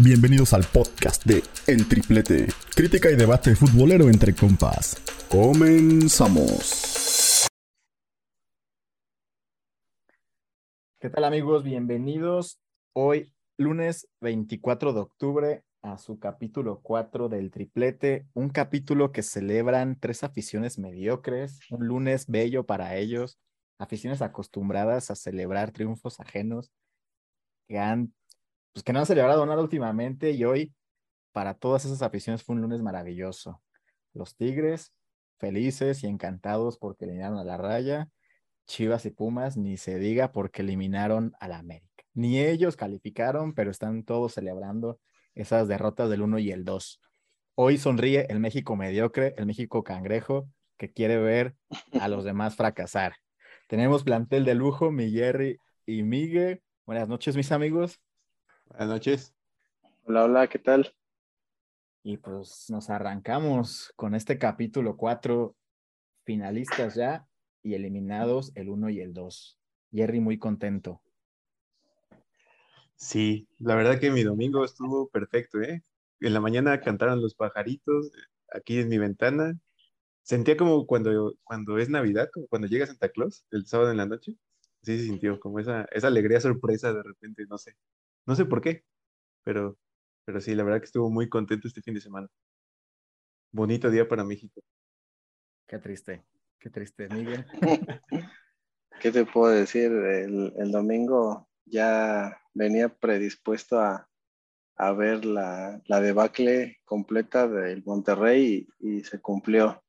Bienvenidos al podcast de El Triplete, crítica y debate futbolero entre compas. Comenzamos. ¿Qué tal amigos? Bienvenidos hoy, lunes 24 de octubre, a su capítulo 4 del Triplete, un capítulo que celebran tres aficiones mediocres, un lunes bello para ellos, aficiones acostumbradas a celebrar triunfos ajenos que han pues que no han celebrado nada últimamente y hoy para todas esas aficiones fue un lunes maravilloso. Los Tigres felices y encantados porque eliminaron a la raya. Chivas y Pumas ni se diga porque eliminaron a la América. Ni ellos calificaron, pero están todos celebrando esas derrotas del 1 y el 2. Hoy sonríe el México mediocre, el México cangrejo, que quiere ver a los demás fracasar. Tenemos plantel de lujo, Miguel y Miguel. Buenas noches, mis amigos. Buenas noches. Hola, hola, ¿qué tal? Y pues nos arrancamos con este capítulo 4, finalistas ya y eliminados el 1 y el 2. Jerry muy contento. Sí, la verdad que mi domingo estuvo perfecto, ¿eh? En la mañana cantaron los pajaritos aquí en mi ventana. Sentía como cuando, cuando es Navidad, como cuando llega Santa Claus el sábado en la noche. Sí se sintió como esa, esa alegría sorpresa de repente, no sé. No sé por qué, pero, pero sí, la verdad que estuvo muy contento este fin de semana. Bonito día para México. Qué triste, qué triste, Miguel. ¿Qué te puedo decir? El, el domingo ya venía predispuesto a, a ver la, la, debacle completa del Monterrey y, y, se cumplió.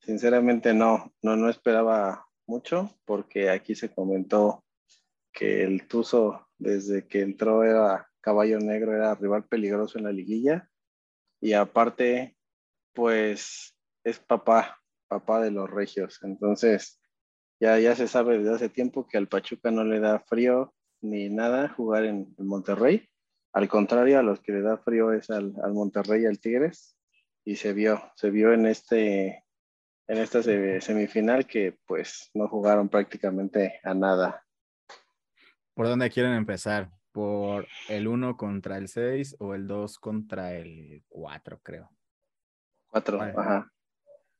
Sinceramente no, no, no esperaba mucho porque aquí se comentó que el Tuzo desde que entró era caballo negro, era rival peligroso en la liguilla. Y aparte, pues es papá, papá de los regios. Entonces, ya, ya se sabe desde hace tiempo que al Pachuca no le da frío ni nada jugar en, en Monterrey. Al contrario, a los que le da frío es al, al Monterrey y al Tigres. Y se vio, se vio en este en esta semifinal que pues no jugaron prácticamente a nada. ¿Por dónde quieren empezar? ¿Por el 1 contra el 6 o el 2 contra el 4, creo? 4, vale. ajá.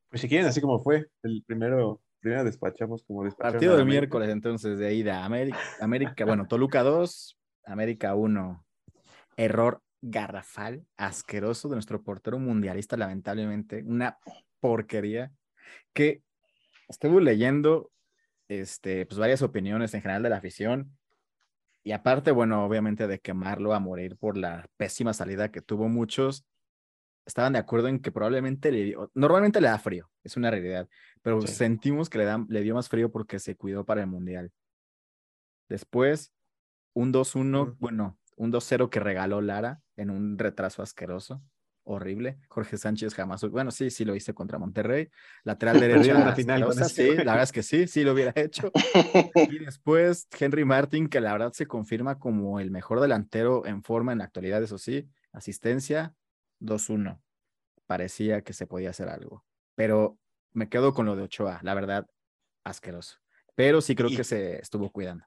Pues si quieren, así como fue, el primero, primero despachamos como despachamos. Partido del miércoles, entonces, de ida. América, América, bueno, Toluca 2, América 1. Error garrafal, asqueroso de nuestro portero mundialista, lamentablemente. Una porquería que estuve leyendo este, pues varias opiniones en general de la afición y aparte, bueno, obviamente de quemarlo a morir por la pésima salida que tuvo muchos, estaban de acuerdo en que probablemente le dio, normalmente le da frío, es una realidad, pero sí. sentimos que le, da, le dio más frío porque se cuidó para el Mundial. Después, un 2-1, mm. bueno, un 2-0 que regaló Lara en un retraso asqueroso, horrible. Jorge Sánchez jamás, bueno, sí, sí lo hice contra Monterrey. Lateral derecho en la final. Sí, la verdad es que sí, sí lo hubiera hecho. y después Henry Martin, que la verdad se confirma como el mejor delantero en forma en la actualidad, eso sí. Asistencia 2-1. Parecía que se podía hacer algo. Pero me quedo con lo de Ochoa, la verdad, asqueroso. Pero sí creo y, que se estuvo cuidando.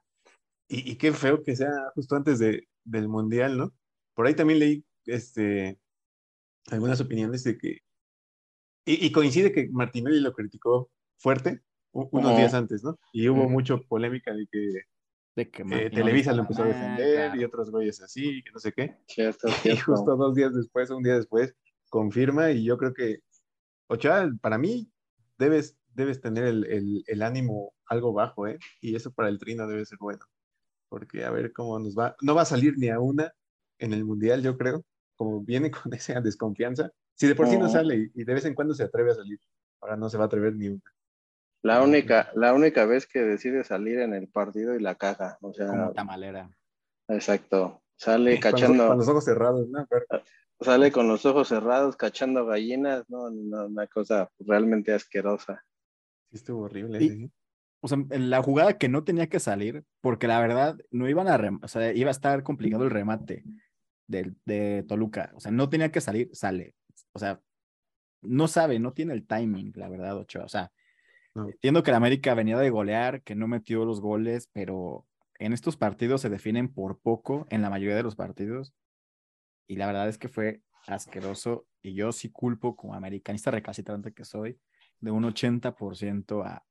Y, y, qué feo que sea justo antes de, del Mundial, ¿no? Por ahí también leí este, algunas opiniones de que, y, y, coincide que Martinelli lo criticó fuerte unos uh -huh. días antes, ¿no? Y hubo uh -huh. mucho polémica de que, de que eh, Televisa lo empezó a defender claro. y otros güeyes así, que no sé qué. Cierto, cierto. Y justo dos días después, un día después, confirma y yo creo que, Ochoa, para mí, debes, debes tener el, el, el ánimo algo bajo, ¿eh? Y eso para el trino debe ser bueno. Porque a ver cómo nos va. No va a salir ni a una en el Mundial, yo creo como viene con esa desconfianza, si de por sí no sale y de vez en cuando se atreve a salir, ahora no se va a atrever ni una. La única, la única vez que decide salir en el partido y la caga, o sea. Como tamalera. Exacto. Sale cachando. Con los ojos cerrados, ¿no? Pero... Sale con los ojos cerrados, cachando gallinas, ¿no? Una cosa realmente asquerosa. Sí, estuvo horrible. Y, ¿sí? O sea, en la jugada que no tenía que salir, porque la verdad no iban a, rem o sea, iba a estar complicado el remate de, de, Toluca. O sea, no tenía que salir, sale. O sea, no sabe, no tiene el timing, la verdad, Ochoa. O sea, no. entiendo que la América venía de golear, que no metió los goles, pero en estos partidos se definen por poco, en la mayoría de los partidos. Y la verdad es que fue asqueroso. Y yo sí culpo, como americanista recalcitrante que soy, de un 80% a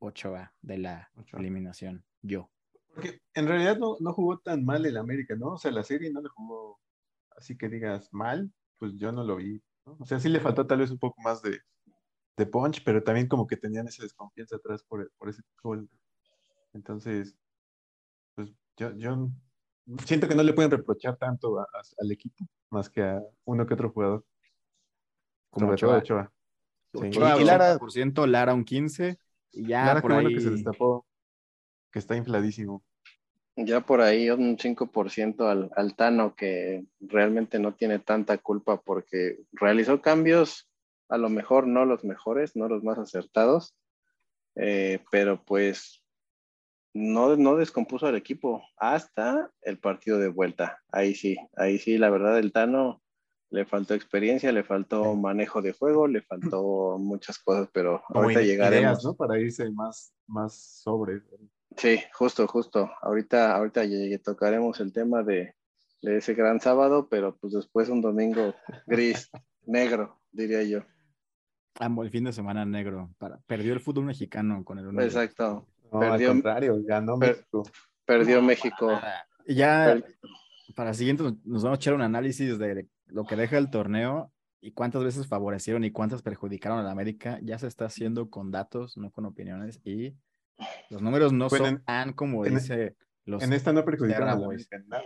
8A de la Ochoa. eliminación. Yo. Porque en realidad no, no jugó tan mal el América, ¿no? O sea, la serie no le jugó así que digas mal, pues yo no lo vi. ¿no? O sea, sí le faltó tal vez un poco más de, de punch, pero también como que tenían esa desconfianza atrás por, por ese gol. Entonces, pues yo, yo siento que no le pueden reprochar tanto a- a- al equipo, más que a uno que otro jugador. Como Sobre todo Ochoa. a Ochoa. Sí. Ochoa, Y Lara, 80%, Lara un 15%. Y ya Lara, por ahí. bueno que se destapó, que está infladísimo. Ya por ahí un 5% al, al Tano que realmente no tiene tanta culpa porque realizó cambios, a lo mejor no los mejores, no los más acertados, eh, pero pues no, no descompuso al equipo hasta el partido de vuelta. Ahí sí, ahí sí, la verdad el Tano le faltó experiencia, le faltó manejo de juego, le faltó muchas cosas, pero Como ahorita llegaremos. ideas, ¿no? Para irse más, más sobre. Sí, justo, justo. Ahorita, ahorita tocaremos el tema de, de ese gran sábado, pero pues después un domingo gris, negro, diría yo. Amo el fin de semana negro. Para, perdió el fútbol mexicano con el uno y el Exacto. No, Perdió- al contrario, ganó per- México. Perdió No, México. para. Y ya Per- para el siguiente nos- nos vamos a echar un análisis de lo que deja el torneo y cuántas veces favorecieron y cuántas perjudicaron a la América. Ya se está haciendo con datos, no con opiniones. Y los números no Bueno, son tan como en- dice los. En esta no perjudicaron a Boys. Nada.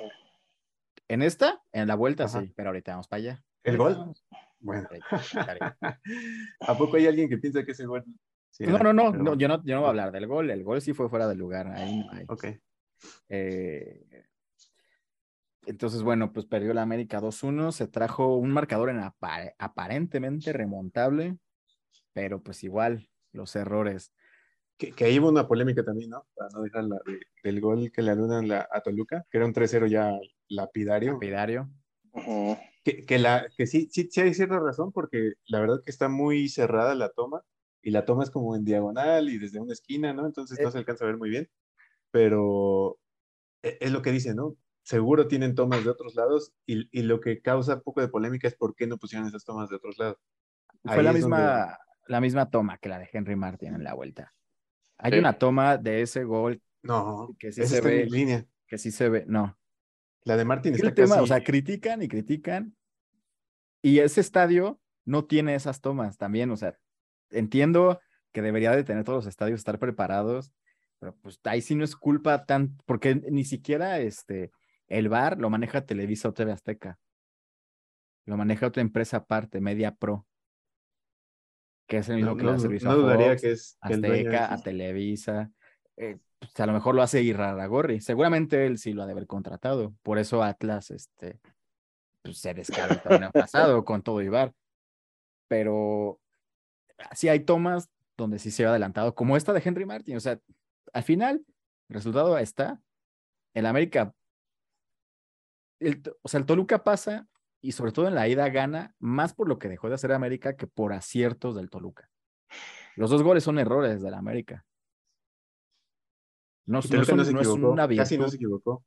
En esta, en la vuelta Ajá. sí, pero ahorita vamos para allá. ¿El gol? vamos. Bueno. ¿A poco hay alguien que piensa que ese gol? sí No, no, no, no, yo no, yo no voy a hablar del gol. El gol sí fue fuera de lugar. Ahí no hay. Ok. Eh, entonces, bueno, pues perdió la América 2-1, se trajo un marcador en apa- aparentemente remontable, pero pues igual los errores. Que, que ahí hubo una polémica también, ¿no? Para no dejar la de- del gol que le anulan la, a Toluca, que era un 3-0 ya lapidario. Lapidario. Que, que, la, que sí, sí, sí hay cierta razón, porque la verdad que está muy cerrada la toma, y la toma es como en diagonal y desde una esquina, ¿no? Entonces no Eh. se alcanza a ver muy bien, pero e- es lo que dice, ¿no? Seguro tienen tomas de otros lados, y, y lo que causa un poco de polémica es por qué no pusieron esas tomas de otros lados. Fue Ahí la misma, donde- la misma toma que la de Henry Martin en la vuelta. Hay Sí. una toma de ese gol No, que sí se está ve. en línea. que sí se ve, no. La de Martín Es está el tema, o sea, critican y critican. Y ese estadio no tiene esas tomas también, o sea, entiendo que debería de tener todos los estadios estar preparados, pero pues ahí sí no es culpa tan, porque ni siquiera este, el bar lo maneja Televisa o TV Azteca. Lo maneja otra empresa aparte, Media Pro, que es el mismo no, que le da no- servicio no a dudaría Fox, que es que Azteca, a Televisa. eh, pues, a lo mejor lo hace Iraragorri. Seguramente él sí lo ha de haber contratado. Por eso Atlas este, pues, se descarga torneo pasado con todo Ibar. Pero sí hay tomas donde sí se ha adelantado, como esta de Henry Martin. O sea, al final, el resultado está. El América. el o sea, el Toluca pasa y sobre todo en la ida gana más por lo que dejó de hacer América que por aciertos del Toluca. Los dos goles son errores del América. No, Y no son- no se no es equivocó, una casi no virtud. se equivocó.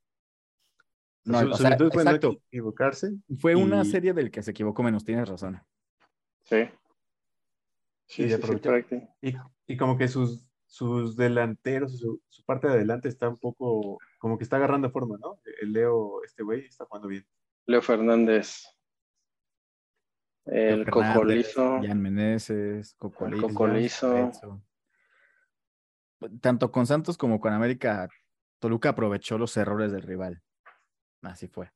No, su, o sea, virtud exacto. equivocarse. Fue una y- serie del que se equivocó menos, tienes razón. Sí. Y Sí, sí, sí, Y, y como que sus, sus delanteros, su, su parte de adelante está un poco, como que está agarrando forma, ¿no? El Leo, este güey, está jugando bien. Leo Fernández. El Leo Cocolizo. Jan Meneses, Cocolizo. Tanto con Santos como con América, Toluca aprovechó los errores del rival. Así fue.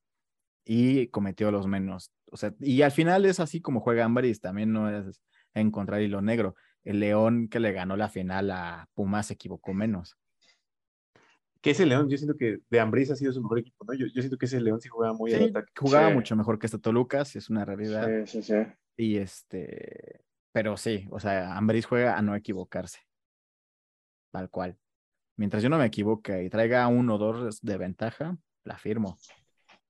Y cometió los menos. O sea, y al final es así como juega Ambris, también no es encontrar hilo negro. El León que le ganó la final a Pumas se equivocó menos. Que ese León, yo siento que de Ambriz ha sido su mejor equipo, ¿no? Yo, yo siento que ese León sí jugaba muy al Sí, ataque. jugaba Sí. mucho mejor que este Toluca, si es una realidad. Sí, sí, sí. Y este, pero sí, o sea, Ambris juega a no equivocarse. Tal cual. Mientras yo no me equivoque y traiga uno o dos de ventaja, la firmo.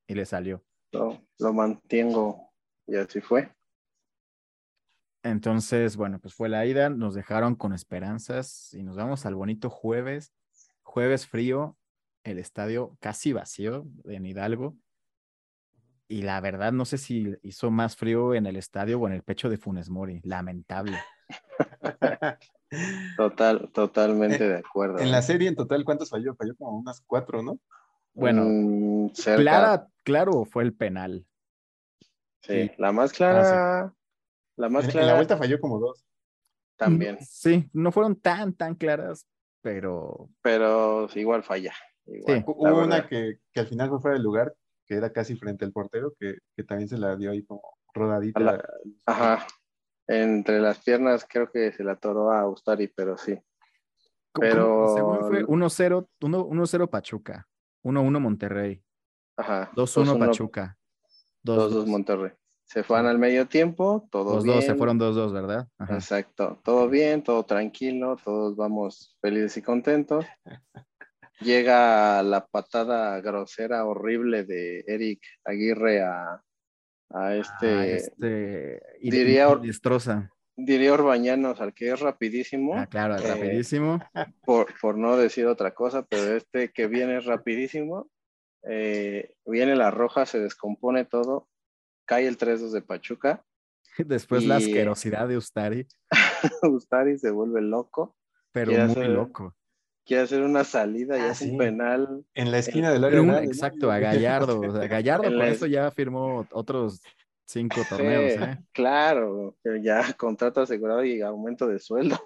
Y le salió. Lo, lo mantengo. Y así fue. Entonces, bueno, pues fue la ida, nos dejaron con esperanzas y nos vamos al bonito jueves. Jueves frío, el estadio casi vacío en Hidalgo. y la verdad no sé si hizo más frío en el estadio o en el pecho de Funes Mori. Lamentable. Total, totalmente de acuerdo. En la serie en total, ¿cuántos falló? Falló como unas cuatro, ¿no? Bueno, Mm, cerca. clara, claro, fue el penal. Sí, sí. la más clara, la más En, en clara la vuelta falló como dos. también, Sí, no fueron tan, tan claras, pero pero igual falla. igual, Sí. Hubo una verdad. que, que al final fue fuera del lugar, que era casi frente al portero, que, que también se la dio ahí como rodadita. A la- Ajá. Entre las piernas creo que se la atoró a Ustari, pero sí. Pero- según fue 1-0, 1 1-0 Pachuca, 1-1 Monterrey, Ajá. 2-1 2-1, Pachuca, 2-2 2-2. Monterrey. Se fueron al medio tiempo, todo Los bien. dos se fueron 2-2, ¿verdad? Ajá. Exacto, todo bien, todo tranquilo, todos vamos felices y contentos. Llega la patada grosera, horrible de Eric Aguirre a, a este, Ah, este diría- y destroza. diría Orbañanos, al que es rapidísimo, Ah, claro, eh, rapidísimo. por, por no decir otra cosa, pero este que viene rapidísimo, eh, viene la roja, se descompone todo, cae el 3-2 de Pachuca, Después la asquerosidad de Ustari, Ustari se vuelve loco, pero quiere muy hacer- loco. quiere hacer una salida y Ah, hace sí. un penal. En la esquina del área exacto, a Gallardo. O sea, Gallardo la- eso ya firmó otros cinco torneos, Sí, ¿eh? Claro, ya contrato asegurado y aumento de sueldo.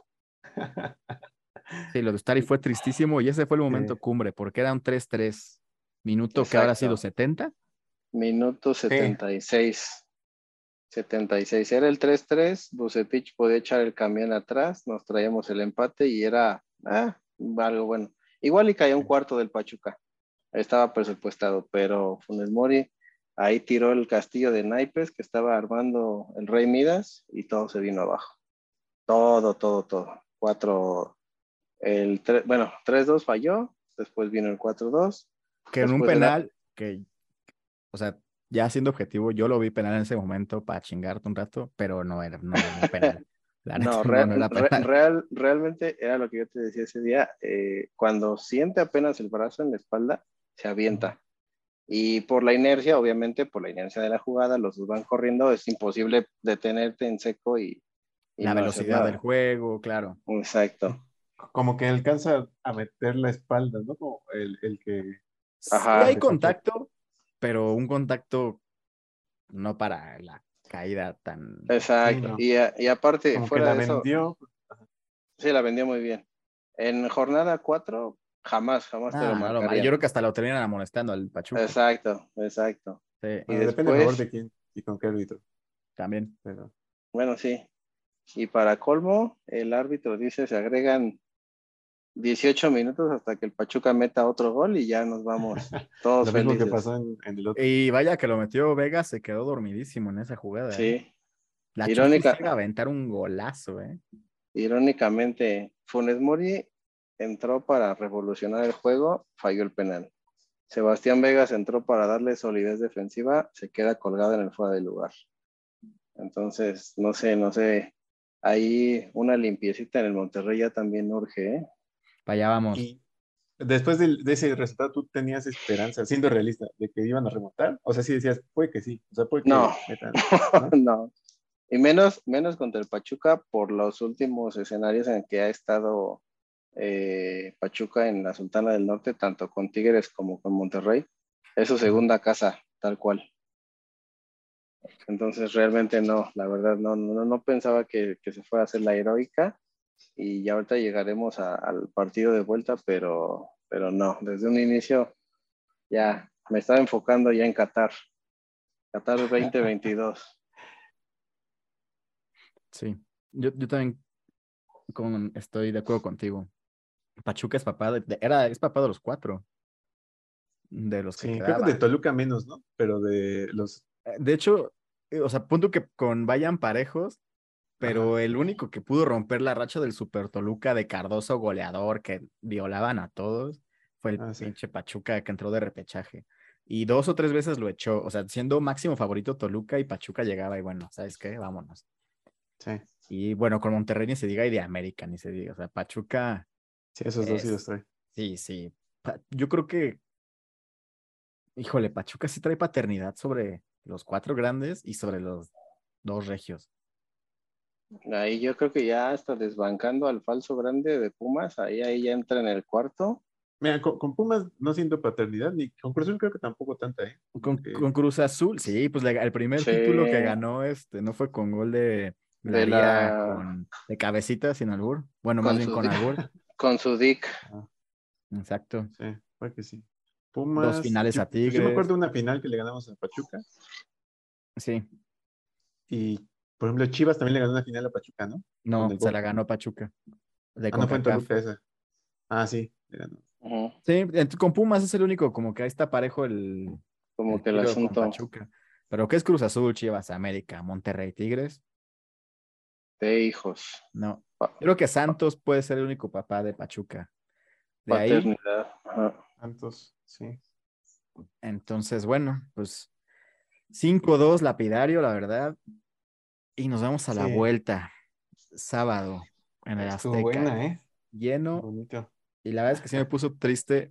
Sí, lo de Ustari fue tristísimo y ese fue el momento Sí. cumbre, porque era un 3-3. Minuto que habrá sido Exacto. 70. Minuto 76. 76. Era el 3-3. Bucetich podía echar el camión atrás. Nos traíamos el empate y era ah, algo bueno. Igual y caía un cuarto del Pachuca. Estaba presupuestado, pero Funes Mori ahí tiró el castillo de naipes que estaba armando el Rey Midas y todo se vino abajo. Todo, todo, todo. Cuatro. El tre- bueno, 3-2 falló. Después vino el 4-2. Que en un era- penal, que, o sea, ya siendo objetivo, yo lo vi penal en ese momento para chingarte un rato, pero no era, no era penal. La No, real- no era penal. real- realmente era lo que yo te decía ese día. eh, cuando siente apenas el brazo en la espalda, se avienta. Y por la inercia, obviamente, por la inercia de la jugada, los dos van corriendo, es imposible detenerte en seco y. y La no velocidad del juego, claro. Exacto. Como que alcanza a meter la espalda, ¿no? Como el, el que... Ajá. Sí hay contacto, pero un contacto no para la caída tan... Exacto. no. y, a- y aparte, Como que fuera la de eso, vendió. sí, la vendió muy bien. En jornada 4, jamás, jamás te Ah, lo no, lo- marcarían. yo creo que hasta lo terminan amonestando al Pachuca. Exacto, exacto. Sí, Y Bueno, depende a después- favor de quién y con qué árbitro. también. Pero... Bueno, sí. Y para colmo, el árbitro dice se agregan 18 minutos hasta que el Pachuca meta otro gol y ya nos vamos todos Lo mismo felices. que pasó en, en el otro. Y vaya que lo metió Vega, se quedó dormidísimo en esa jugada. ¿eh? Sí, La Irónica. Irónica. a aventar un golazo, ¿eh? irónicamente, Funes Mori entró para revolucionar el juego, falló el penal. Sebastián Vegas entró para darle solidez defensiva, se queda colgado en el fuera de lugar. Entonces, no sé, no sé. Ahí una limpiecita en el Monterrey ya también urge, ¿eh? Vaya, vamos. Y después de, ese resultado, ¿tú tenías esperanza, siendo realista, de que iban a remontar? O sea, sí decías, puede que sí. O sea, puede que No. metan, no. Y menos, menos contra el Pachuca por los últimos escenarios en que ha estado eh, Pachuca en la Sultana del Norte, tanto con Tigres como con Monterrey. Es su segunda casa, tal cual. Entonces realmente no, la verdad no, no, no pensaba que, que se fuera a hacer la heroica y ya ahorita llegaremos a- al partido de vuelta, pero, pero no, desde un inicio ya me estaba enfocando ya en Qatar. Qatar 2022. Sí. Yo, yo también con, estoy de acuerdo contigo. Pachuca es papá de, era, es papá de los cuatro. De los que Sí, creo que de Toluca menos, ¿no? Pero de los... Eh, De hecho, eh, o sea, punto que con vayan parejos, pero el único que pudo romper la racha del Super Toluca de Cardoso goleador que violaban a todos fue el Ah, sí. pinche Pachuca que entró de repechaje. Y dos o tres veces lo echó, o sea, siendo máximo favorito Toluca y Pachuca llegaba y bueno, ¿sabes qué? Vámonos. Sí, Y bueno, con Monterrey ni se diga y de América ni se diga, o sea, Pachuca, sí, esos dos sí los trae. sí, sí. Yo creo que híjole, Pachuca sí trae paternidad sobre los cuatro grandes y sobre los dos regios. Ahí yo creo que ya está desbancando al falso grande de Pumas, ahí, ahí ya entra en el cuarto. Mira, con, con Pumas no siento paternidad, ni con Cruz Azul creo que tampoco tanta, ¿eh? Con, con Cruz Azul, sí, pues le- el primer Sí. título que ganó este no fue con gol de, De la- con- de cabecita sin albur. Bueno, Con más bien con di- albur. Con su dick. Exacto. Sí, fue que sí. Pumas. finales yo- a pues Yo Tigres. me acuerdo de una final que le ganamos a Pachuca. Sí. Y, por ejemplo, Chivas también le ganó una final a Pachuca, ¿no? No, se gol. la ganó Pachuca. De Ah, no fue en. Toluca esa. Ah, sí, le ganó. Sí, con Pumas es el único, como que ahí está parejo el, Como el que el asunto Pachuca. Pero ¿qué es Cruz Azul, Chivas, América, Monterrey, Tigres? de hijos. No. Creo que Santos puede ser el único papá de Pachuca. De ahí, Paternidad. Santos, sí. entonces, bueno, pues 5-2 lapidario, la verdad. Y nos vamos a la Sí. vuelta, sábado, en el Estuvo Azteca. buena, ¿eh? Lleno, Bonito. y la verdad es que sí me puso triste.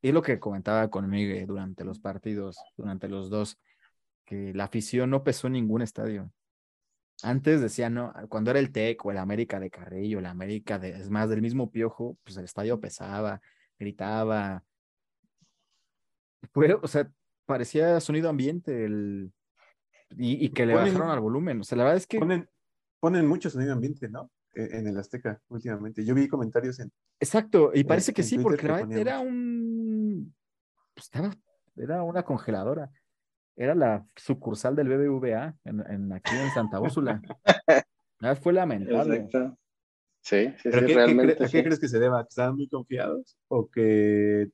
Y lo que comentaba conmigo durante los partidos, durante los dos, que la afición no pesó en ningún estadio. Antes decía, no, cuando era el TEC o el América de Carrillo, el América de, es más, del mismo piojo, pues el estadio pesaba, gritaba. Fue, o sea, parecía sonido ambiente el, y, y que le Ponen- bajaron al volumen. O sea, la verdad es que, Ponen, ponen mucho sonido ambiente, ¿no? E- En el Azteca últimamente. Yo vi comentarios en. exacto, y parece que en sí, Twitter porque que la verdad era un, pues, estaba, era una congeladora. Era la sucursal del BBVA en, en- aquí en Santa Úrsula. La verdad fue lamentable. Exacto. Sí, sí, ¿Pero sí, qué, qué realmente. ¿A qué crees que se deba? ¿Que estaban muy confiados o que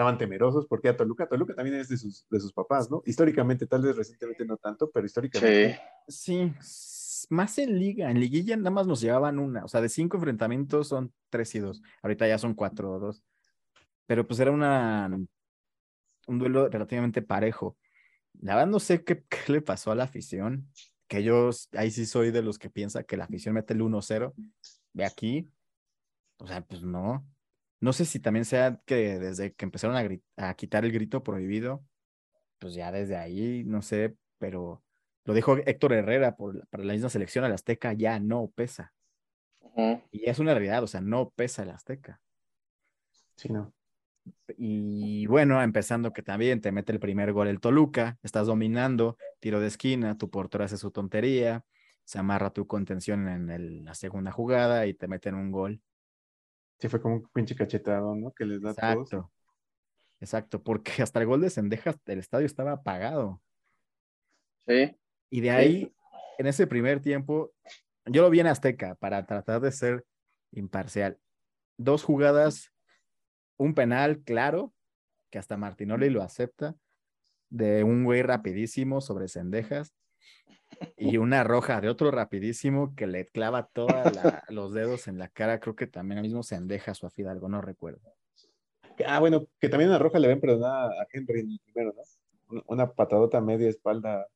estaban temerosos? Porque a Toluca, Toluca también es de sus, de sus papás, ¿no? Históricamente, tal vez recientemente no tanto, pero históricamente. Sí, Sí, más en liga. En liguilla nada más nos llevaban una. O sea, de cinco enfrentamientos son tres y dos. Ahorita ya son cuatro o dos. Pero pues era una un duelo relativamente parejo. La verdad no sé qué, qué le pasó a la afición. Que yo ahí sí soy de los que piensa que la afición mete el 1-0 de aquí. O sea, pues no. No sé si también sea que desde que empezaron a, quitar el grito prohibido, pues ya desde ahí, no sé, pero lo dijo Héctor Herrera por, para la misma selección, el Azteca ya no pesa. Y es una realidad, o sea, no pesa el Azteca. Sí, no. Y bueno, empezando que también te mete el primer gol el Toluca, estás dominando, tiro de esquina, tu portero hace su tontería, se amarra tu contención en el- la segunda jugada y te meten un gol. Sí, fue como un pinche cachetado, ¿no? Que les da todos. Exacto. Exacto, porque hasta el gol de Sendejas, el estadio estaba apagado. Sí, Y de Sí. ahí, en ese primer tiempo, yo lo vi en Azteca para tratar de ser imparcial. Dos jugadas, un penal claro, que hasta Martinoli lo acepta, de un güey rapidísimo sobre Cendejas, y una roja de otro rapidísimo que le clava todos los dedos en la cara, creo que también al mismo Cendejas o a Fidalgo, no recuerdo. Ah, bueno, que también una roja le ven perdonada a Henry en el primero, ¿no? Una- patadota media espalda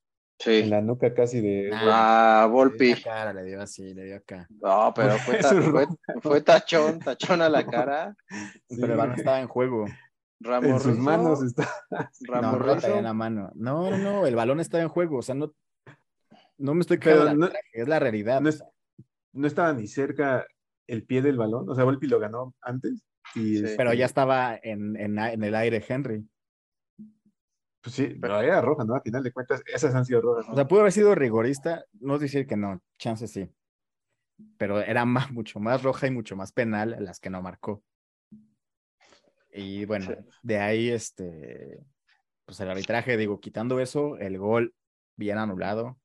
en sí. la nuca casi de. Ah, Volpi. Le dio le dio así, le dio acá. No, pero fue, ta- fue, tachón, tachón a la cara. Sí, Pero el balón estaba en juego. en Ramos sus manos está. No, Ramos no Russo. en la mano. No, no, no, el balón estaba en juego. O sea, no, no me estoy Pero quedando no- es la realidad. no, es- no estaba ni cerca el pie del balón. O sea, Volpi lo ganó antes. Y, Sí. este, Pero ya estaba en, en, en el aire Henry. Pues sí, pero era roja, ¿no? A final de cuentas, esas han sido rojas. ¿no? O sea, pudo haber sido rigorista, no es decir que no, chance sí. Pero era más, mucho más roja y mucho más penal las que no marcó. Y bueno, Sí. de ahí, este, pues el arbitraje, digo, quitando eso, el gol bien anulado.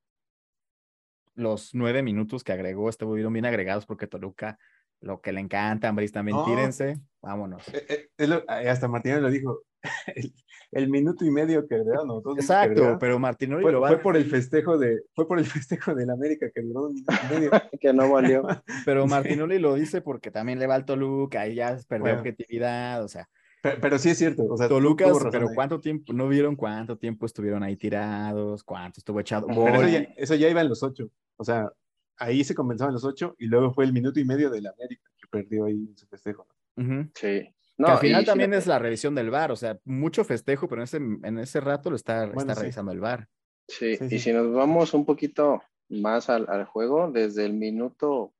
Los nueve minutos que agregó estuvieron bien agregados porque Toluca, lo que le encanta, Ambris también, No. tírense, vámonos. Eh, eh, lo- eh, hasta Martínez lo dijo. El, el minuto y medio que agregaron, ¿no? Dos minutos que Exacto, agregaron, pero Martinoli Fue, lo va fue por el festejo de, fue por el festejo del América que duró un minuto y medio. Que no valió. Pero Sí. Martinoli lo dice porque también le va al Toluca, ahí ya perdió Bueno. objetividad, o sea, Pero, pero sí es cierto. O sea, razón pero ahí. cuánto tiempo, no vieron cuánto tiempo estuvieron ahí tirados, cuánto estuvo echado. Eso ya, eso ya iba en los ocho. O sea, ahí se comenzaba en los ocho y luego fue el minuto y medio del América que perdió ahí en su festejo. Sí. que al final también es la revisión del VAR, o sea, mucho festejo, pero en ese, en ese rato lo está, Bueno, está sí. revisando el VAR. Sí, Sí, y sí. si nos vamos un poquito más al, al juego, desde el minuto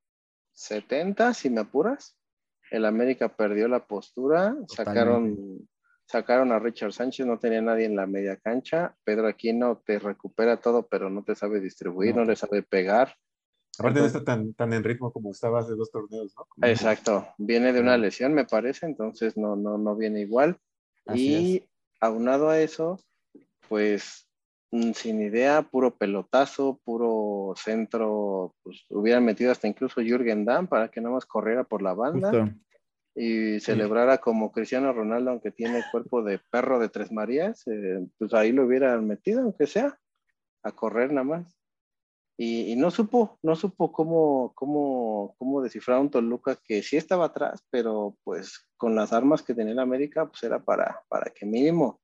70, si me apuras, el América perdió la postura, sacaron, sacaron a Richard Sánchez, no tenía nadie en la media cancha, Pedro Aquino te recupera todo, pero no te sabe distribuir, No. no, le sabe pegar. Aparte no está tan, tan en ritmo como estaba hace dos torneos, ¿no? Como- Exacto, viene de una lesión, me parece, entonces no, no, no viene igual. Así y aunado a eso, pues sin idea, puro pelotazo, puro centro, pues hubieran metido hasta incluso Jürgen Damm para que nada más corriera por la banda Justo. y celebrara como Cristiano Ronaldo, aunque tiene cuerpo de perro de Tres Marías, eh, pues ahí lo hubieran metido, aunque sea, a correr nada más. Y, y no supo, no supo cómo, cómo, cómo descifrar a un Toluca que sí estaba atrás, pero pues con las armas que tenía el América, pues era para, para que mínimo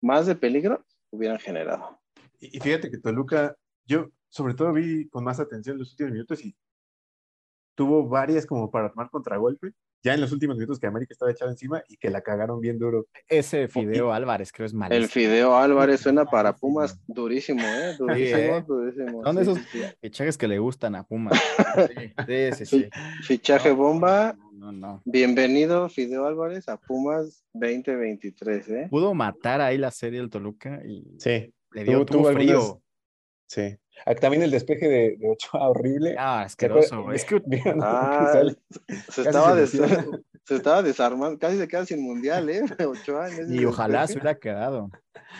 más de peligro hubieran generado. Y, fíjate que Toluca, yo sobre todo vi con más atención los últimos minutos y tuvo varias como para tomar contragolpe, ya en los últimos minutos que América estaba echado encima y que la cagaron bien duro. Ese Fideo Álvarez creo es El malísimo. Fideo Álvarez suena para. Pumas durísimo, ¿eh? Durísimo, ¿eh? durísimo. Son sí, esos sí, fichajes que le gustan a Pumas. Sí, sí, sí. sí. Fichaje No, bomba, No, no, no. bienvenido Fideo Álvarez a Pumas 2023, ¿eh? Pudo matar ahí la serie del Toluca y Sí, le dio Tuvo- tuvo tuvo frío. algunas- sí. Ah, También el despeje de, de Ochoa horrible. Ah, asqueroso. güey. Es que. Ah, Que sale- Se estaba, se des- lesiona. se estaba desarmando, casi se queda sin mundial, ¿eh? Ochoa en ese y ojalá se hubiera quedado.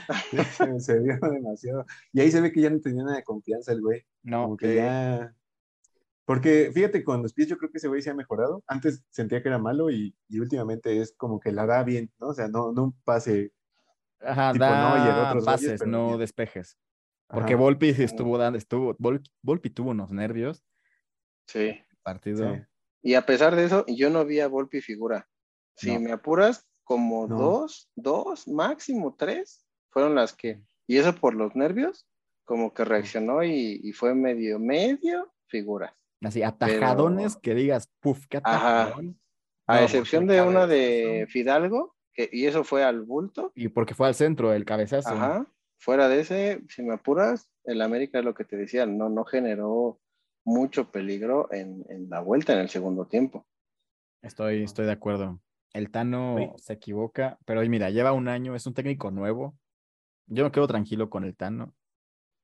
se, se vio demasiado. Y ahí se ve que ya no tenía nada de confianza el güey. No, Como que eh, ya. Porque fíjate, con los pies yo creo que ese güey se ha mejorado. Antes sentía que era malo y, y últimamente es como que la da bien, ¿no? O sea, no, no un pase. ajá, tipo da Neuer, otros güeyes, pases, no bien. despejes. Porque Ajá, Volpi estuvo dando, estuvo, Vol- Volpi tuvo unos nervios. Sí. Partido. sí. Y a pesar de eso, yo no vi a Volpi figura. Si No. me apuras, como No. dos, dos, máximo tres, fueron las que, y eso por los nervios, como que reaccionó y, y fue medio, medio figura. Así, atajadones que digas, puf, qué Ajá. atajadón. A No, excepción de una de. Fidalgo, que, y eso fue al bulto. Y porque fue al centro el cabezazo. Ajá. Fuera de ese, si me apuras, el América es lo que te decía, no, no generó mucho peligro en, en la vuelta en el segundo tiempo. Estoy, estoy de acuerdo. El Tano Oye. se equivoca, pero hoy mira, lleva un año, es un técnico nuevo. Yo me quedo tranquilo con el Tano.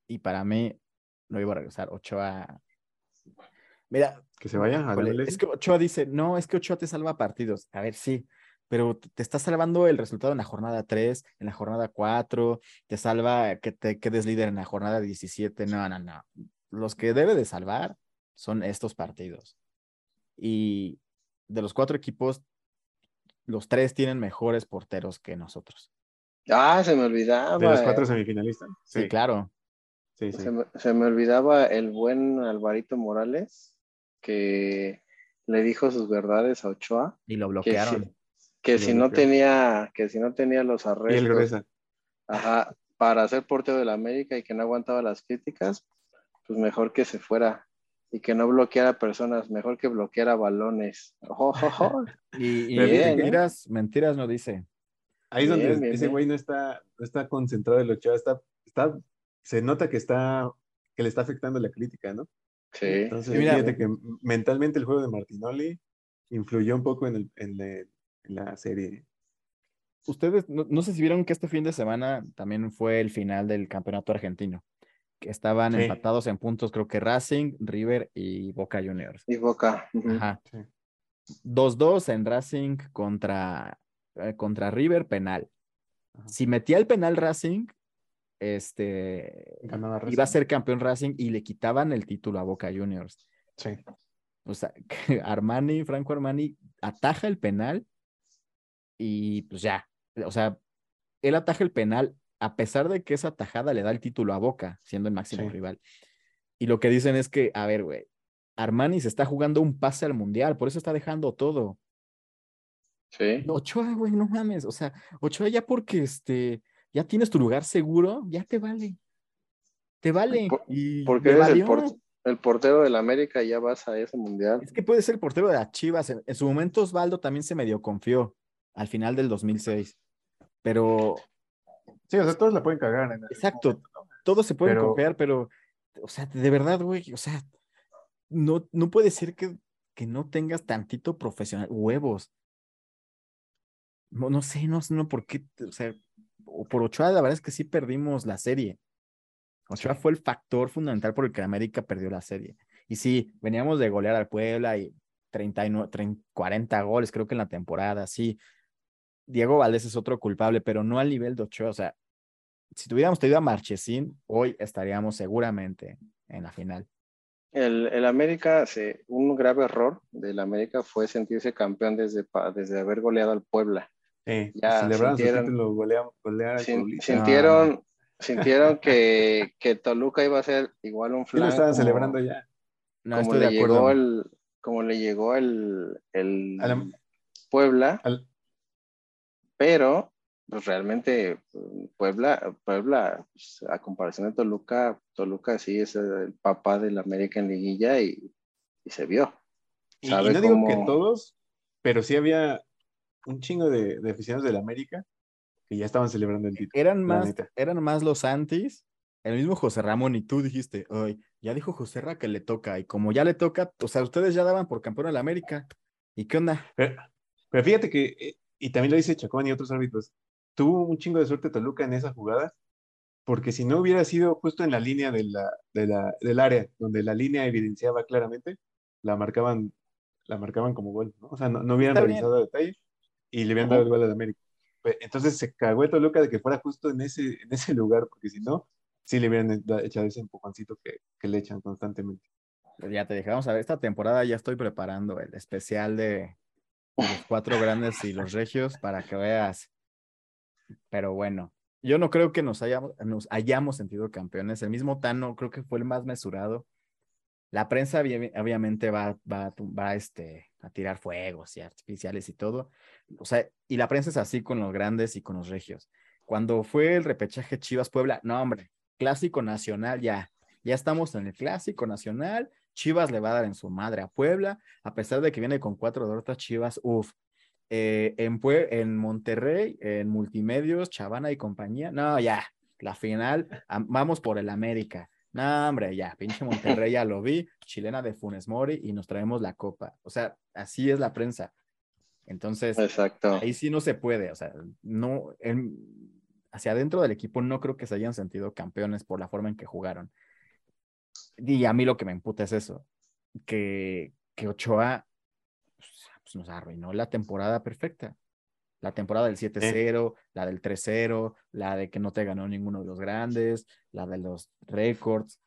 Y para mí, no iba a regresar. Ochoa. Mira, Que se vaya a es que Ochoa dice, no, es que Ochoa te salva partidos. A ver, sí, pero te está salvando el resultado en la jornada 3, en la jornada 4, te salva que te quedes líder en la jornada 17. No, no, no. Los que debe de salvar son estos partidos. Y de los cuatro equipos, los tres tienen mejores porteros que nosotros. Ah, se me olvidaba. De los cuatro semifinalistas. Sí, claro. Sí, sí. Se me, se me olvidaba el buen Alvarito Morales que le dijo sus verdades a Ochoa Y lo que bloquearon. Que Lo si no tenía que si no tenía los Y el arrestos ajá, para ser portero de la América y que no aguantaba las críticas, pues mejor que se fuera y que no bloqueara personas, mejor que bloqueara balones. Ojo, ojo, ojo. Y, que- mentiras, mentiras no dice. Ahí es Bien, donde bien, ese güey no está, no está concentrado en el Ochoa, está, está, se nota que está, que le está afectando la crítica, ¿no? Sí. Entonces, mira, fíjate que mentalmente el juego de Martinoli influyó un poco en, el, en, la, en la serie. Ustedes, no, no sé si vieron que este fin de semana también fue el final del campeonato argentino, que estaban Sí. empatados en puntos, creo que Racing, River y Boca Juniors. Y Boca. Ajá. Sí. 2-2 en Racing contra, eh, contra River, penal. Ajá. Si metía el penal Racing, este, Ganaba iba a ser campeón Racing y le quitaban el título a Boca Juniors. Sí. O sea, Armani, Franco Armani, ataja el penal y pues ya. O sea, él ataja el penal a pesar de que esa tajada le da el título a Boca, siendo el máximo Sí. rival. Y lo que dicen es que, a ver, güey, Armani se está jugando un pase al mundial, por eso está dejando todo. Sí. Ochoa, güey, no mames. O sea, Ochoa ya porque este, ya tienes tu lugar seguro, ya te vale. Te vale. Por- y Porque eres el, por- el portero del América y ya vas a ese mundial. Es que puede ser el portero de las Chivas. En, en su momento Osvaldo también se medio confió. Al final del 2006. Pero, Sí, o sea, todos la pueden cagar. en Exacto. momento, ¿no? todos se pueden Pero- copiar, pero, o sea, de verdad, güey, o sea, no, no puede ser que, que no tengas tantito profesional, huevos. No, no sé, no sé, no por qué, o sea, o por Ochoa, la verdad es que sí perdimos la serie. Ochoa fue el factor fundamental por el que América perdió la serie. Y sí, veníamos de golear al Puebla y 39, 30, 40 goles, creo que en la temporada, sí. Diego Valdés es otro culpable, pero no al nivel de Ochoa. O sea, si tuviéramos tenido a Marchesín, hoy estaríamos seguramente en la final. El, el América, se, un grave error del América fue sentirse campeón desde, desde haber goleado al Puebla. Sí, Ya celebraron su sintieron- título, golearon, golear al Sin- sintieron sintieron que, que Toluca iba a ser igual un Sí lo estaban como- celebrando ya. No como estoy le de acuerdo. llegó el como le llegó el, el A la- Puebla, Al- pero pues realmente Puebla, Puebla, pues, a comparación de Toluca, Toluca sí es el papá del América en liguilla y, y se vio. Y, y sabe no digo cómo- que todos, pero sí había un chingo de, de aficionados del América que ya estaban celebrando el título. Eran más, neta. eran más los antis. El mismo José Ramón y tú dijiste, hoy ya dijo José Ra que le toca. Y como ya le toca, o sea, ustedes ya daban por campeón al América. ¿Y qué onda? Pero, pero fíjate que, eh, y también lo dice Chacón y otros árbitros, tuvo un chingo de suerte Toluca en esa jugada, porque si no hubiera sido justo en la línea de la, de la, del área, donde la línea evidenciaba claramente, la marcaban, la marcaban como gol, ¿no? O sea, no, no hubieran Está revisado a detalle y le hubieran dado el gol al América. Entonces se cagó el Toluca de que fuera justo en ese, en ese lugar, porque si no, sí le hubieran echado ese empujoncito que, que le echan constantemente. Ya te dije, vamos a ver, esta temporada ya estoy preparando el especial de los cuatro grandes y los regios para que veas. Pero bueno, yo no creo que nos hayamos, nos hayamos sentido campeones. El mismo Tano creo que fue el más mesurado. La prensa obvi- obviamente va, va, va este, a tirar fuegos y artificiales y todo. O sea, y la prensa es así con los grandes y con los regios. Cuando fue el repechaje Chivas Puebla, no hombre, clásico nacional ya. Ya estamos en el clásico nacional. Chivas le va a dar en su madre a Puebla, a pesar de que viene con cuatro derrotas Chivas, uff. Eh, en, Pue- en Monterrey, en Multimedios, Chavana y compañía, no, ya, la final, am- vamos por el América. No, hombre, ya, pinche Monterrey ya lo vi, chilena de Funes Mori y nos traemos la copa. O sea, así es la prensa. Entonces, Exacto. ahí sí no se puede, o sea, no, en- hacia adentro del equipo no creo que se hayan sentido campeones por la forma en que jugaron. Y a mí lo que me emputa es eso, que, que Ochoa pues, pues, nos arruinó la temporada perfecta. La temporada del 7-0, la del 3-0, la de que no te ganó ninguno de los grandes, la de los récords,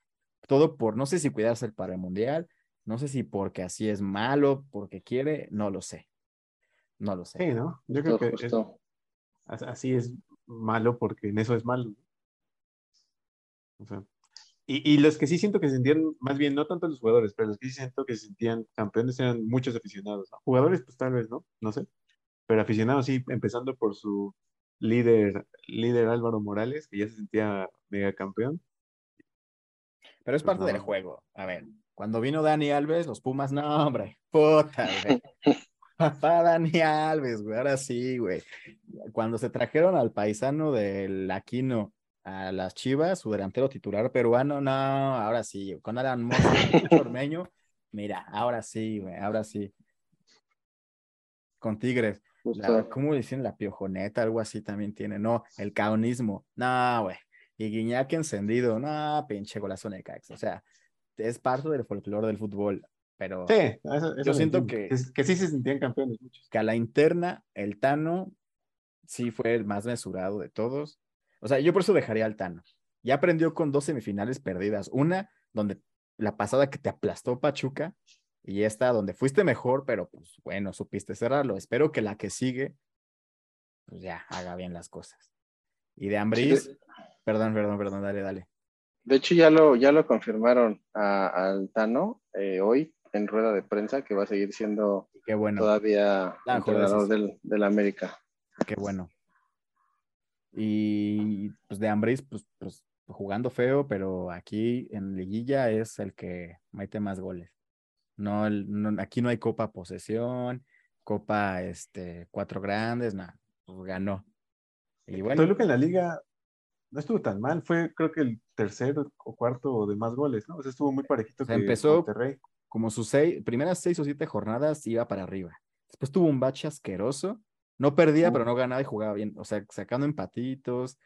todo por, no sé si cuidarse para el mundial, no sé si porque así es malo, porque quiere, no lo sé. No lo sé. Sí, ¿no? Yo creo que justo. así es malo porque en eso es malo. O sea, y, y los que sí siento que se sentían, más bien, no tanto los jugadores, pero los que sí siento que se sentían campeones eran muchos aficionados, ¿no? Jugadores, pues tal vez, ¿no? No sé. Pero aficionados sí, empezando por su líder, líder Álvaro Morales, que ya se sentía mega campeón. Pero es Pues parte del juego. A ver, cuando vino Dani Alves, los Pumas, no, hombre, puta, güey. Papá Dani Alves, güey, ahora sí, güey. Cuando se trajeron al paisano del Aquino a las Chivas, su delantero titular peruano, no, ahora sí, con Alan Mozo, Ormeño, mira, ahora sí, güey, ahora sí. Con Tigres, la-. ¿cómo dicen? La piojoneta, algo así también tiene, no, el caonismo, no, güey. Y Guiñac encendido, no, pinche golazo Necaxa. O sea, es parte del folclore del fútbol, pero Sí, eso- eso Yo siento entiendo, que- es- que sí se sentían campeones muchos. que a la interna, el Tano sí fue el más mesurado de todos. O sea, yo por eso dejaría al Tano. Ya aprendió con dos semifinales perdidas. Una, donde la pasada que te aplastó Pachuca, y esta donde fuiste mejor, pero pues bueno, supiste cerrarlo. Espero que la que sigue, pues ya haga bien las cosas. Y de Ambris, Sí, perdón, perdón, perdón, dale, dale. De hecho, ya lo, ya lo confirmaron a- al Tano eh, hoy en rueda de prensa que va a seguir siendo Qué bueno. todavía entrenador del, del América. Qué bueno. Y pues de Ambris, pues, pues jugando feo, pero aquí en Liguilla es el que mete más goles. No, no- aquí no hay copa posesión. Copa, este, cuatro grandes, nada, pues ganó. Y bueno, Toluca en la liga no estuvo tan mal, fue creo que el tercero o cuarto de más goles, ¿no? O sea, estuvo muy parejito O sea, que empezó- Monterrey. como sus seis, primeras seis o siete jornadas iba para arriba. Después tuvo un bache asqueroso. No perdía, pero no ganaba y jugaba bien. O sea, sacando empatitos.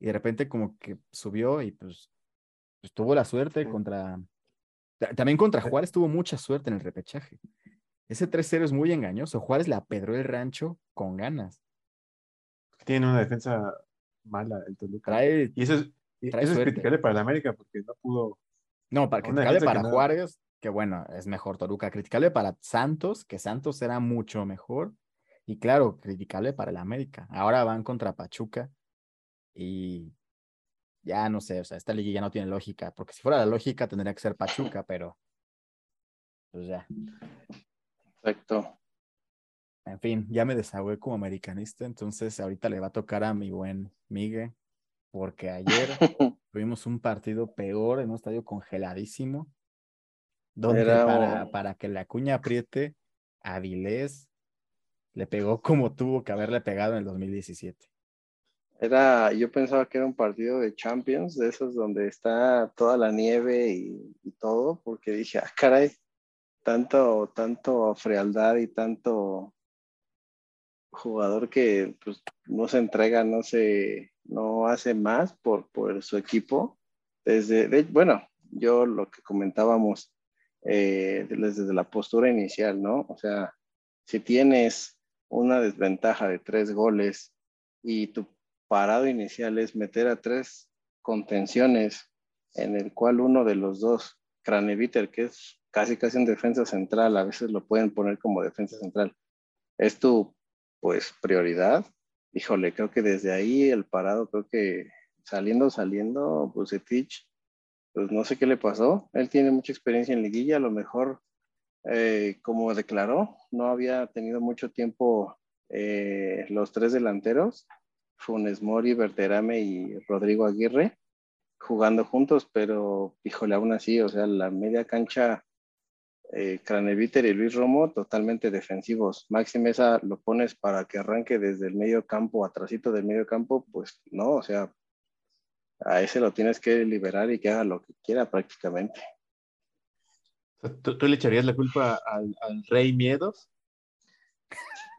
Y de repente como que subió y pues, pues tuvo la suerte contra... ta- También contra Juárez tuvo mucha suerte en el repechaje. Ese 3-0 es muy engañoso. Juárez le apedró el rancho con ganas. Tiene una defensa mala el Toluca. Trae... Y eso es, trae eso es criticable para la América porque no pudo. No, para que para no- Juárez, que bueno, es mejor Toluca. Criticarle para Santos, que Santos era mucho mejor. Y claro, criticarle para el América. Ahora van contra Pachuca y ya no sé, o sea, esta liga ya no tiene lógica, porque si fuera la lógica tendría que ser Pachuca, pero pues ya. Exacto. En fin, ya me desahogué como americanista, entonces ahorita le va a tocar a mi buen Migue, porque ayer tuvimos un partido peor en un estadio congeladísimo, donde Era para, un- para que la cuña apriete, Avilés le pegó como tuvo que haberle pegado en el 2017. Era, yo pensaba que era un partido de Champions, de esos donde está toda la nieve y, y todo, porque dije, ah, caray, tanto, tanto frialdad y tanto jugador que pues, no se entrega, no se, no hace más por, por su equipo. Desde, de- bueno, yo lo que comentábamos eh, desde la postura inicial, ¿no? O sea, si tienes una desventaja de tres goles y tu parado inicial es meter a tres contenciones en el cual uno de los dos, Craneviter, que es casi casi un defensa central, a veces lo pueden poner como defensa central, es tu pues prioridad. Híjole, creo que desde ahí el parado, creo que saliendo, saliendo, Bucetich, pues no sé qué le pasó. Él tiene mucha experiencia en liguilla, a lo mejor, eh, como declaró, no había tenido mucho tiempo eh, los tres delanteros, Funes Mori, Berterame y Rodrigo Aguirre, jugando juntos, pero híjole, aún así, o sea, la media cancha, eh, Craneviter y Luis Romo totalmente defensivos. Maxi Mesa lo pones para que arranque desde el medio campo, atrásito del medio campo, pues no, o sea, a ese lo tienes que liberar y que haga lo que quiera prácticamente. ¿Tú, tú le echarías la culpa al, al Rey Miedos?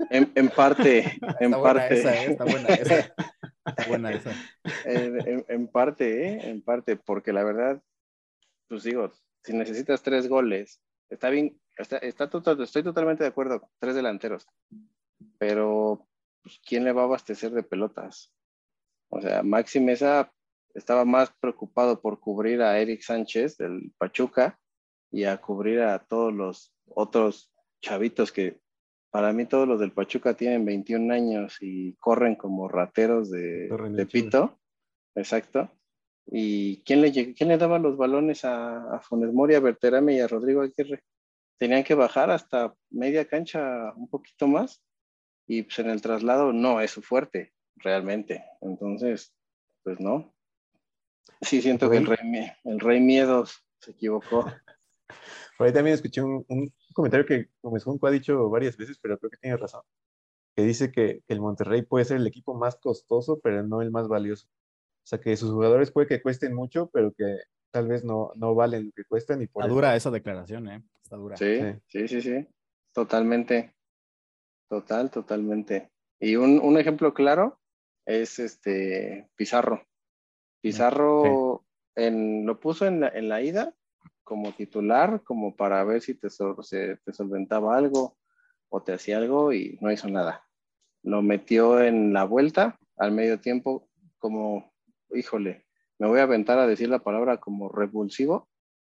En, en parte, en Está buena parte. esa, ¿eh? Está buena esa. Está buena esa. En, en- en parte, ¿eh? En parte, porque la verdad, pues digo, si necesitas tres goles, está bien, está, está total- estoy totalmente de acuerdo, tres delanteros, pero pues, ¿quién le va a abastecer de pelotas? O sea, Maxi Mesa estaba más preocupado por cubrir a Eric Sánchez del Pachuca y a cubrir a todos los otros chavitos que para mí todos los del Pachuca tienen 21 años y corren como rateros de, de pito. Exacto. ¿Y quién le, quién le daba los balones a, a Funes Mori, a Berterame y a Rodrigo Aguirre? Tenían que bajar hasta media cancha un poquito más y pues en el traslado no es su fuerte, realmente. Entonces, pues no. Sí siento que el rey, el rey Miedos se equivocó. Por ahí también escuché un, un comentario que Gómez Junco ha dicho varias veces, pero creo que tiene razón. Que dice que el Monterrey puede ser el equipo más costoso, pero no el más valioso. O sea, que sus jugadores puede que cuesten mucho, pero que tal vez no, no valen lo que cuestan y por Está eso- dura esa declaración, ¿eh? Está dura. Sí, sí, sí, sí. Totalmente. Total, totalmente. Y un, un ejemplo claro es este Pizarro. Pizarro en, lo puso en la, en la ida como titular, como para ver si te, sol- se- te solventaba algo o te hacía algo y no hizo nada. Lo metió en la vuelta al medio tiempo como, híjole, me voy a aventar a decir la palabra como revulsivo,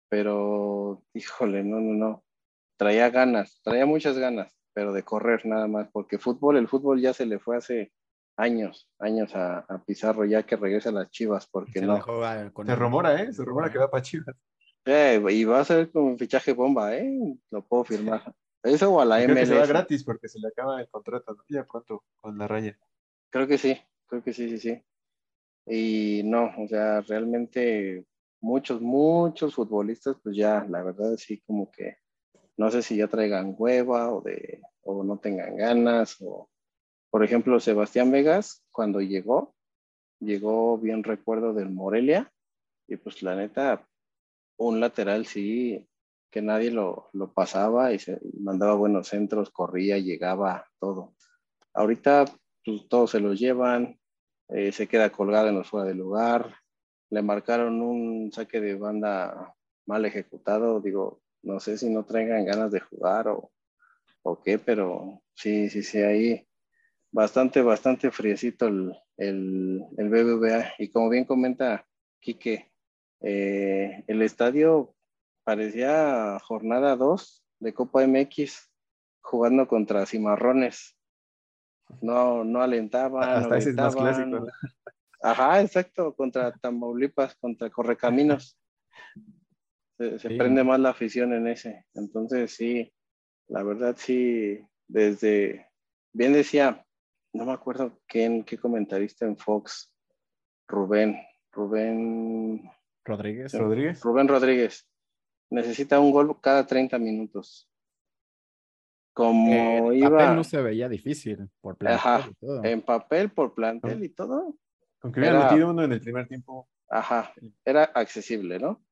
pero híjole, no, no, no. Traía ganas, traía muchas ganas, pero de correr nada más, porque fútbol, el fútbol ya se le fue hace años, años a, a Pizarro, ya que regresa a las Chivas, porque Se no. dejó, con Se el- rumora, ¿eh? Se rumora que va para Chivas. Eh, y va a ser como un fichaje bomba, ¿eh? Lo puedo firmar. Eso o a la que se va MLS. gratis porque se le acaba el contrato, ¿no? Ya pronto, con la raya. Creo que sí, creo que sí, sí, sí. Y no, o sea, realmente muchos, muchos futbolistas, pues ya, la verdad, sí, como que no sé si ya traigan hueva o de o no tengan ganas. O, por ejemplo, Sebastián Vegas, cuando llegó, llegó bien recuerdo del Morelia, y pues la neta, un lateral sí, que nadie lo, pasaba y se mandaba buenos centros, corría, llegaba, todo. Ahorita pues, todos se los llevan, eh, se queda colgado en los fuera de lugar, le marcaron un saque de banda mal ejecutado, digo, no sé si no traigan ganas de jugar o, o qué, pero sí, sí, sí, ahí bastante, bastante friecito el, el, el BBVA. Y como bien comenta Quique, eh, el estadio parecía jornada 2 de Copa MX jugando contra cimarrones. No, no alentaban. Hasta ese es más clásico. Ajá, exacto, contra Tamaulipas, contra Correcaminos. Se, prende más la afición en ese. Entonces, sí, la verdad, sí, desde, bien decía, no me acuerdo quién, qué comentarista en Fox, Rubén, Rubén Rodríguez. Rodríguez. Rubén Rodríguez. Necesita un gol cada 30 minutos. Como en iba. papel no se veía difícil por plantel y todo. En papel, por plantel y todo. Aunque hubiera metido uno en el primer tiempo. Ajá, era accesible, ¿no?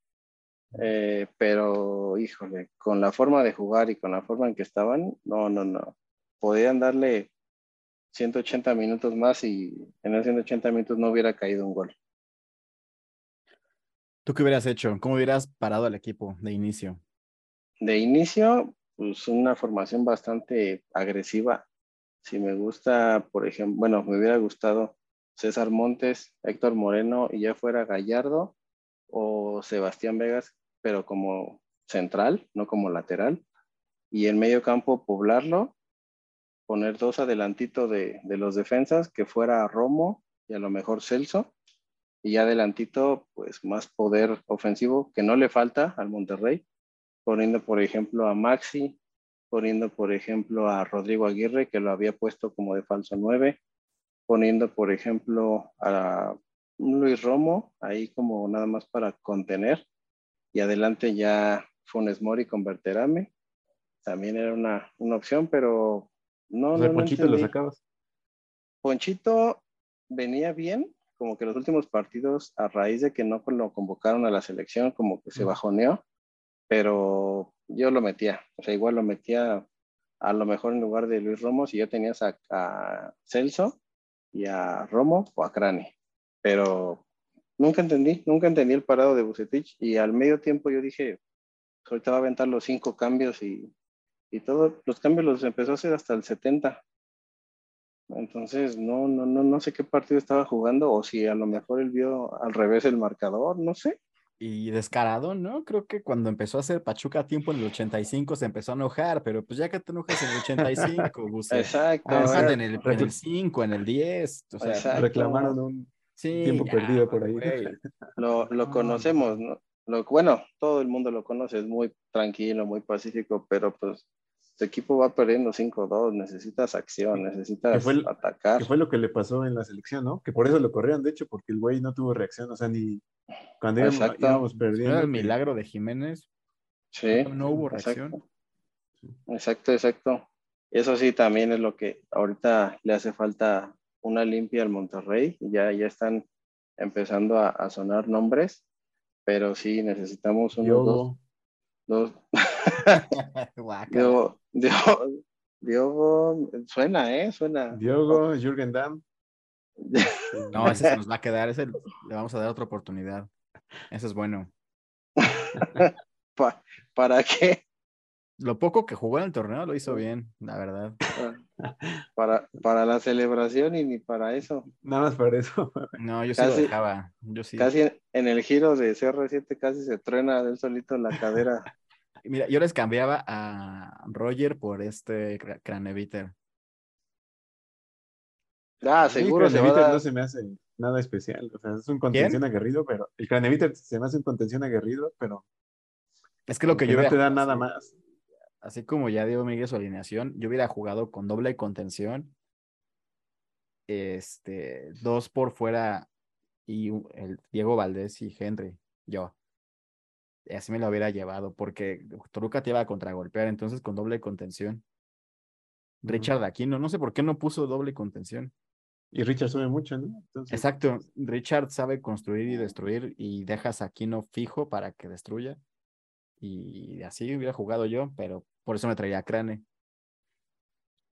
Eh, pero, híjole, con la forma de jugar y con la forma en que estaban, no, no, no. Podían darle 180 minutos más y en esos 180 minutos no hubiera caído un gol. ¿Tú qué hubieras hecho? ¿Cómo hubieras parado al equipo de inicio? De inicio, pues una formación bastante agresiva. Si me gusta, por ejemplo, bueno, me hubiera gustado César Montes, Héctor Moreno y ya fuera Gallardo o Sebastián Vegas, pero como central, no como lateral. Y en medio campo poblarlo, poner dos adelantitos de, de los defensas, que fuera Romo y a lo mejor Celso y adelantito, pues más poder ofensivo que no le falta al Monterrey, poniendo por ejemplo a Maxi, poniendo por ejemplo a Rodrigo Aguirre, que lo había puesto como de falso 9, poniendo por ejemplo a Luis Romo, ahí como nada más para contener, y adelante ya Funes Mori con Berterame, también era una, una opción, pero no. no Ponchito lo sacabas. Ponchito venía bien, como que los últimos partidos, a raíz de que no lo convocaron a la selección, como que se bajoneó, pero yo lo metía, o sea, igual lo metía a lo mejor en lugar de Luis Romo, si ya tenías a, Celso y a Romo o a Crane, pero nunca entendí, nunca entendí el parado de Bucetich y al medio tiempo yo dije, ahorita va a aventar los cinco cambios y, y todos los cambios los empezó a hacer hasta el 70 entonces, no, no, no, no sé qué partido estaba jugando o si a lo mejor él vio al revés el marcador, no sé. Y descarado, ¿no? Creo que cuando empezó a hacer Pachuca a tiempo en el 85 se empezó a enojar, pero pues ya que te enojas en el 85, Exacto. en el, en el 5, en el 10. O sea, reclamaron un tiempo perdido por ahí. Lo, lo conocemos, ¿no? Lo, bueno, todo el mundo lo conoce, es muy tranquilo, muy pacífico, pero pues tu equipo va perdiendo 5-2, necesitas acción, necesitas atacar. Que fue lo que le pasó en la selección, ¿no? Que por eso lo corrieron, de hecho, porque el güey no tuvo reacción, o sea, ni cuando íbamos, perdiendo. Era el milagro de Jiménez. Sí. No, hubo reacción. Exacto, exacto. Eso sí, también es lo que ahorita le hace falta una limpia al Monterrey. Ya, ya están empezando a, sonar nombres, pero sí necesitamos un dos, dos. Diogo, Diogo, suena, ¿eh? Suena. Diogo, Jürgen Damm. No, ese se nos va a quedar, ese le vamos a dar otra oportunidad. Eso es bueno. ¿Para qué? Lo poco que jugó en el torneo lo hizo bien, la verdad. Para, para la celebración y ni para eso. Nada más para eso. No, yo sí lo dejaba. Yo sí. Casi en el giro de CR7 casi se truena del solito en la cadera. Mira, yo les cambiaba a Roger por este Craneviter. Ah, seguro. El Craneviter no se me hace nada especial. O sea, es un contención aguerrido, pero el Craneviter se me hace un contención aguerrido, pero. Es que lo que yo. No te da nada más. Así como ya dio Miguel su alineación, yo hubiera jugado con doble contención. Este, dos por fuera y el Diego Valdés y Henry. Yo así me lo hubiera llevado, porque Toluca te iba a contragolpear, entonces con doble contención. Richard Aquino, no sé por qué no puso doble contención. Y Richard sube mucho, ¿no? Entonces, Exacto, Richard sabe construir y destruir y dejas a Aquino fijo para que destruya. Y así hubiera jugado yo, pero por eso me traía a Crane.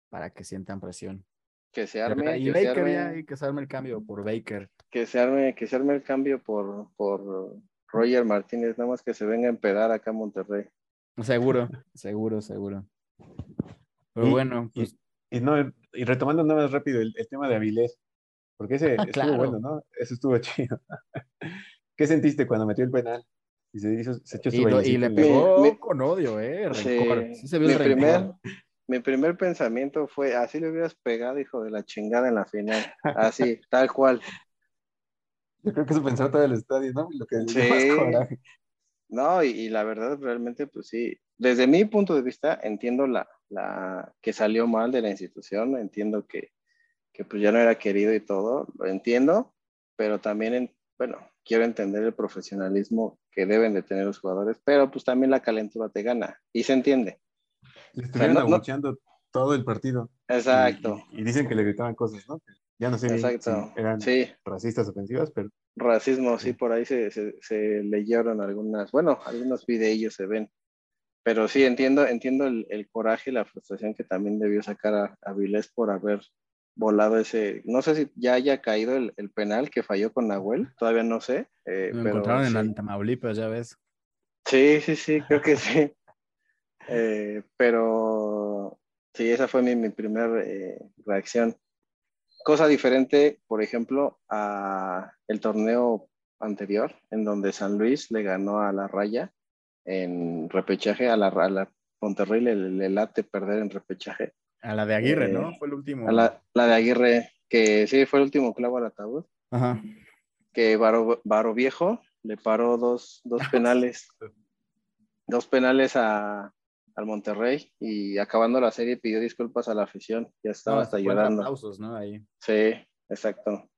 Para que sientan presión. Que se arme, y que se Baker ya, arme, y que se arme el cambio por Baker. que se arme, que se arme el cambio por, por Roger Martínez, nada más que se venga a empedar acá a Monterrey. Seguro, seguro, seguro. Pero Y- bueno, y- pues Y, no, y retomando nada más rápido el, el tema de Avilés, porque ese Ah, estuvo claro. bueno, ¿no? Eso estuvo chido. ¿Qué sentiste cuando metió el penal? Y se, hizo, se echó su y, lo- y le pegó mi- con odio, ¿eh? Sí, Rencor. Sí, se vio mi el primer, mi primer pensamiento fue, así le hubieras pegado, hijo de la chingada, en la final. Así, tal cual. Yo creo que eso pensó todo el estadio, ¿no? Lo que Sí. más. No, y, y la verdad, realmente, pues sí, desde mi punto de vista, entiendo la, la que salió mal de la institución, entiendo que, que pues ya no era querido y todo, lo entiendo, pero también, en- bueno, quiero entender el profesionalismo que deben de tener los jugadores, pero pues también la calentura te gana, y se entiende. Le estuvieron no- todo el partido. Exacto, Y, y dicen que le gritaban cosas, ¿no? Ya no sé exacto. si eran Sí, racistas ofensivas, pero racismo, sí, Sí. por ahí se, se, se leyeron algunas, bueno, algunos videillos se ven. Pero sí, entiendo, entiendo el, el coraje y la frustración que también debió sacar a, a Vilés por haber volado ese, no sé si ya haya caído el, el penal que falló con Nahuel, todavía no sé. eh, Lo pero encontraron sí. en Tamaulipas, ya ves. Sí, sí, sí, creo que sí. Eh, pero sí, esa fue mi, mi primera reacción. Cosa diferente, por ejemplo, a el torneo anterior, en donde San Luis le ganó a la Raya en repechaje, a la, a la Monterrey le, le late perder en repechaje. A la de Aguirre, Eh, ¿no? Fue el último. A la, la de Aguirre, que sí fue el último clavo al ataúd, Ajá. que Baro, Baro Viejo le paró dos, dos penales, dos penales a, al Monterrey y acabando la serie pidió disculpas a la afición, ya estaba No, hasta llorando. aplausos, ¿no? Ahí. Sí, exacto.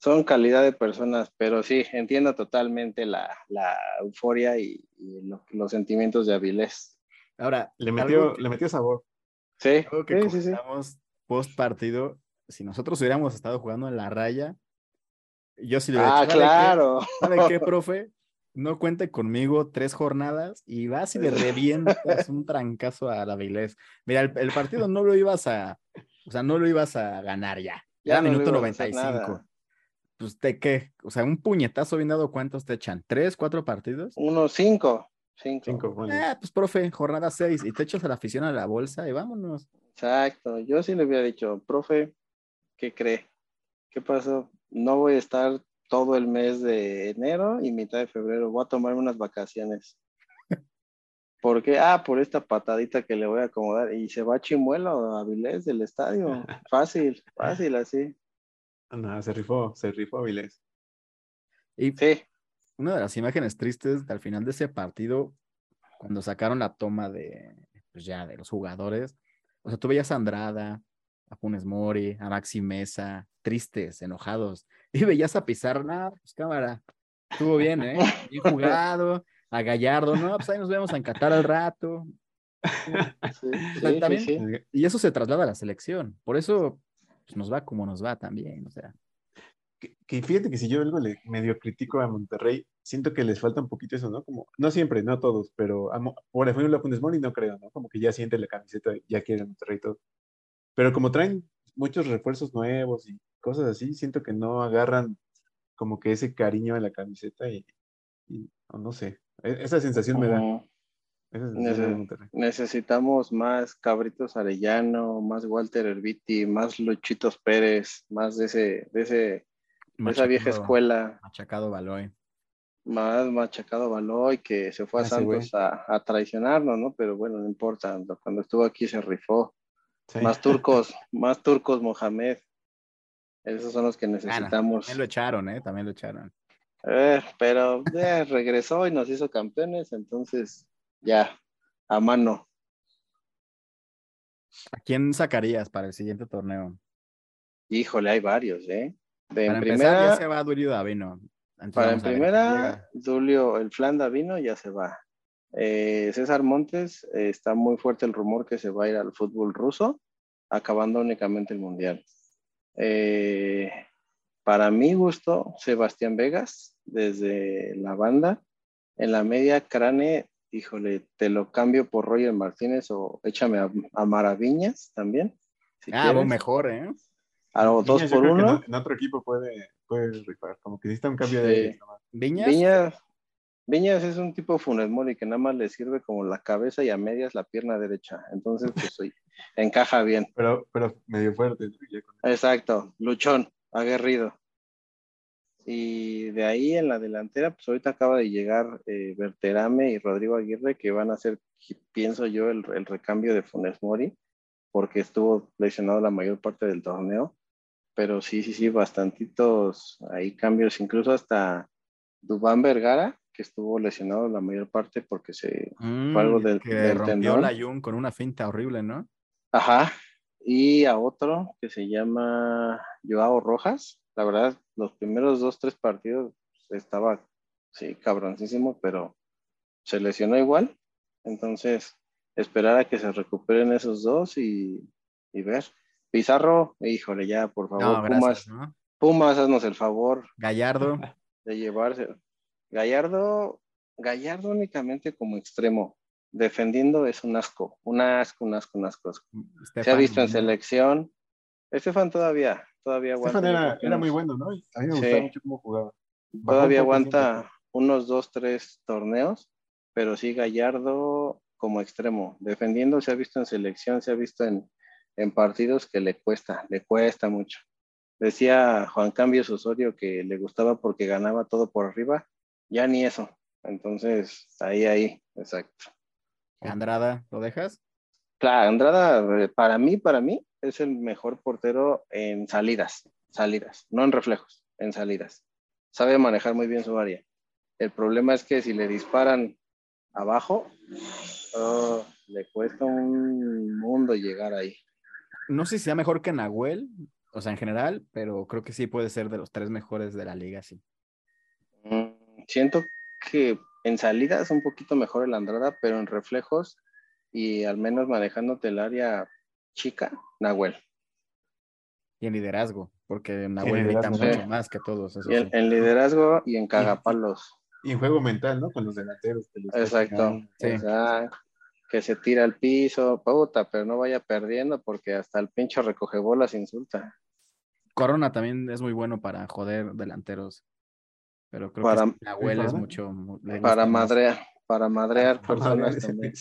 Son calidad de personas, pero sí, entiendo totalmente la, la euforia y, y lo- los sentimientos de Avilés. Ahora, le metió, que- le metió sabor. Sí, Algo que sí, sí, sí. post partido, si nosotros hubiéramos estado jugando en la raya, yo sí le hubiera Ah, dicho, "¿Sabe qué? claro. ¿Sabe qué, profe? No cuente conmigo tres jornadas y vas y le revientas un trancazo a la Vilés. Mira, el, el partido no lo ibas a, o sea, no lo ibas a ganar ya. Ya Ya no minuto ibas a hacer 95. nada. Pues te qué, o sea, un puñetazo bien dado, ¿cuántos te echan? ¿Tres, cuatro partidos? Unos cinco. Cinco. Cinco. Ah, pues profe, jornada seis, y te echas a la afición a la bolsa y vámonos. Exacto. Yo sí le hubiera dicho, profe, ¿qué cree? ¿Qué pasó? No voy a estar todo el mes de enero y mitad de febrero. Voy a tomar unas vacaciones. ¿Por qué? Ah, por esta patadita que le voy a acomodar. Y se va a Chimuelo, a Avilés del estadio. Fácil, fácil así. No, se rifó, se rifó Avilés. Y Sí, una de las imágenes tristes al final de ese partido, cuando sacaron la toma de, pues ya, de los jugadores, o sea, tú veías a Andrada, a Funes Mori, a Maxi Mesa, tristes, enojados, y veías a Pizarro, no, pues cámara, estuvo bien, ¿eh? Bien jugado, a Gallardo, no, pues ahí nos vemos a encatar al rato, sí, sí, también- sí, sí. y eso se traslada a la selección, por eso pues, nos va como nos va también, o sea, Que, que fíjate que si yo algo le medio critico a Monterrey, siento que les falta un poquito eso, ¿no? Como, no siempre, no todos, pero a por ejemplo a Funes Mori no creo, ¿no? Como que ya siente la camiseta, ya quiere el Monterrey todo. Pero como traen muchos refuerzos nuevos y cosas así, siento que no agarran como que ese cariño a la camiseta y, y- o no sé, e- esa sensación me da. Esa sensación Nece-. Necesitamos más Cabritos Arellano, más Walter Herbiti, más Luchitos Pérez, más de ese, de ese, de esa vieja machacado- escuela, Machacado Baloy. más machacado Baloy que se fue a. Santos a, a traicionarnos, ¿no? Pero bueno, no importa, cuando estuvo aquí se rifó. Sí. Más turcos, más turcos Mohamed. Esos son los que Ah, necesitamos. También lo echaron, ¿eh? También lo echaron. Eh, pero eh, regresó y nos hizo campeones, entonces ya, a mano. ¿A quién sacarías para el siguiente torneo? Híjole, hay varios, ¿eh? De en Para empezar, primera, ya se va Durio Davino. Entonces para en primera. Dulio, el Flan Davino ya se va. Eh, César Montes, eh, está muy fuerte el rumor que se va a ir al fútbol ruso. acabando únicamente el Mundial. Eh, para mi gusto, Sebastián Vegas, desde la banda, en la media Crane, híjole, te lo cambio por Roger Martínez o échame a, Maraviñas también. ah, vos mejor, ¿eh? A los dos por uno. En, otro equipo puede, puede rifar, como que necesita un cambio de... ¿Viñas? Viñas, Viñas es un tipo Funes Mori que nada más le sirve como la cabeza y a medias la pierna derecha. Entonces, pues encaja bien. Pero, pero medio fuerte. Exacto, luchón, aguerrido. Y de ahí en la delantera, pues ahorita acaba de llegar eh, Berterame y Rodrigo Aguirre, que van a hacer, pienso yo, el, el recambio de Funes Mori, porque estuvo lesionado la mayor parte del torneo. Pero sí, sí, sí, bastantitos ahí cambios, incluso hasta Dubán Vergara, que estuvo lesionado la mayor parte porque se mm, fue algo del, que rompió la Jun con una finta horrible, ¿no? Ajá. Y a otro que se llama Joao Rojas. La verdad, los primeros dos, tres partidos estaba, sí, cabroncísimo, pero se lesionó igual. Entonces, esperar a que se recuperen esos dos y, ver. Pizarro, híjole, ya, por favor, Pumas, Pumas, haznos el favor. Gallardo. De llevarse. Gallardo, Gallardo únicamente como extremo, defendiendo es un asco, un asco, un asco, un asco. Se ha visto en selección. Estefan todavía, todavía aguanta. Estefan era, muy bueno, ¿no? A mí me gustaba mucho cómo jugaba. todavía aguanta unos dos, tres torneos, pero sí Gallardo como extremo, defendiendo se ha visto en selección, se ha visto en, en partidos que le cuesta, le cuesta mucho. Decía Juan Cambios Osorio que le gustaba porque ganaba todo por arriba ya ni eso. Entonces, ahí, ahí, exacto. Andrada, ¿lo dejas? Claro, Andrada, eh, para mí, para mí, es el mejor portero en salidas, salidas, no en reflejos, en salidas. Sabe manejar muy bien su área. El problema es que si le disparan abajo, oh, le cuesta un mundo llegar ahí. No sé si sea mejor que Nahuel, o sea, en general, pero creo que sí puede ser de los tres mejores de la liga, sí. Mm, siento que en salida es un poquito mejor el Andrada, pero en reflejos y al menos manejándote el área chica, Nahuel. Y en liderazgo, porque Nahuel grita mucho más que todos. en, liderazgo y en cagapalos. Y en juego mental, ¿no? Con los delanteros. Exacto. que se tira al piso, puta, pero no vaya perdiendo porque hasta el pincho recoge bolas insulta. Corona también es muy bueno para joder delanteros. Pero creo para, que abuela es mucho. Para madrear, para madrear personas también.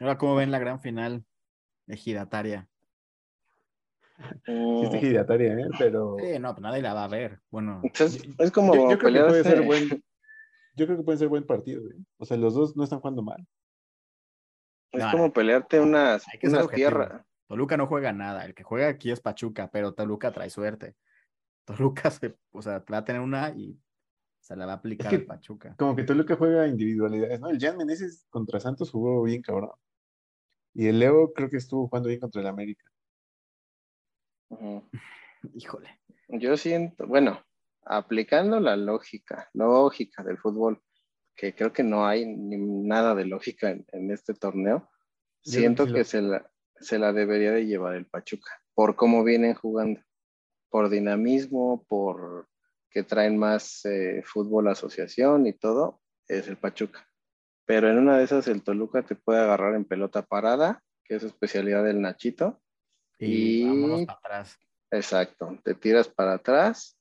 Ahora, ¿cómo ven la gran final ejidataria? Sí, es ejidataria, ¿eh? Pero. Sí, no, pues nadie la va a ver. Bueno. es como yo, creo que puede ser buen. Yo creo que puede ser buen partido, ¿eh? O sea, los dos no están jugando mal. Es como pelearte unas, una tierra. Toluca no juega nada. El que juega aquí es Pachuca, pero Toluca trae suerte. Toluca se, o sea, va a tener una y se la va a aplicar al Pachuca. Como que Toluca juega individualidades, ¿no? El Jan Meneses contra Santos jugó bien cabrón. Y el Leo creo que estuvo jugando bien contra el América. Híjole. Yo siento, bueno, aplicando la lógica, lógica del fútbol, que creo que no hay ni nada de lógica en, este torneo, siento que, se, la, se la debería de llevar el Pachuca, por cómo vienen jugando por dinamismo, por que traen más eh, fútbol asociación y todo, es el Pachuca. Pero en una de esas el Toluca te puede agarrar en pelota parada, que es especialidad del Nachito. Y, para atrás. Exacto, te tiras para atrás,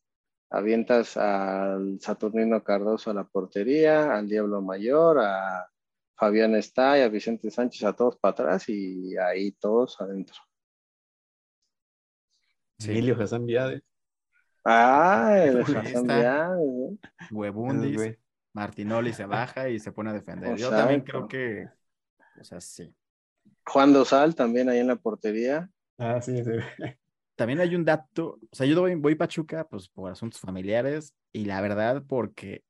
avientas al Saturnino Cardoso a la portería, al Diablo Mayor, a Fabián Estay, a Vicente Sánchez, a todos para atrás y ahí todos adentro. Emilio Hassan Viade. Ah, el Hassan Viade. Huebundis. Martinoli se baja y se pone a defender. Yo también creo que, o sea, sí. Juan Dosal también ahí en la portería. Ah, sí, sí. También hay un dato, o sea, yo voy, voy Pachuca pues por asuntos familiares y la verdad porque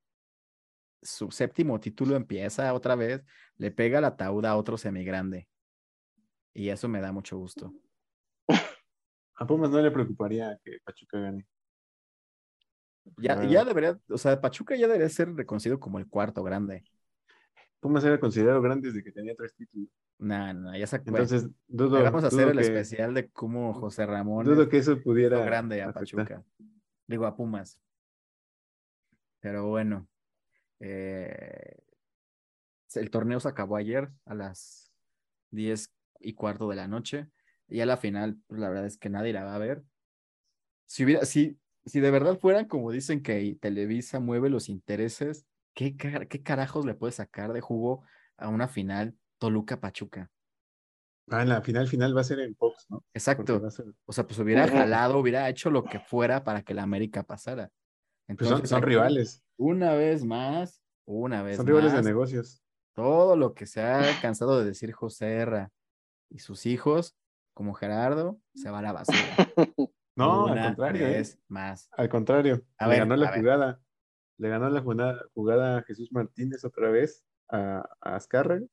su séptimo título empieza otra vez, le pega la ataúd a otro semigrande. Y eso me da mucho gusto. A Pumas no le preocuparía que Pachuca gane. Ya, ya debería, o sea, Pachuca ya debería ser reconocido como el cuarto grande. Pumas era considerado grande desde que tenía tres títulos. No, no, ya se Entonces, dudo, Vamos a hacer el que, especial de cómo José Ramón dudo que eso pudiera grande a afectar. Pachuca. Digo, a Pumas. Pero bueno. eh, el torneo se acabó ayer a las 10 y cuarto de la noche. Y a la final, pues la verdad es que nadie la va a ver. Si hubiera, si, si de verdad fueran como dicen que Televisa mueve los intereses, ¿qué, car- qué carajos le puede sacar de jugo a una final Toluca-Pachuca? Ah, en la final final va a ser en Fox, ¿no? Exacto. ser- O sea, pues hubiera jalado, hubiera hecho lo que fuera para que la América pasara. pues son, Entonces, son rivales, Una vez más, una vez son rivales de más, negocios. todo lo que se ha cansado de decir José Herra y sus hijos, como Gerardo, se va a la basura. No, al contrario, ¿eh? vez más. Al contrario, A le ver, ganó la ver. jugada. Le ganó la jugada, jugada a Jesús Martínez otra vez a, a Azcárraga.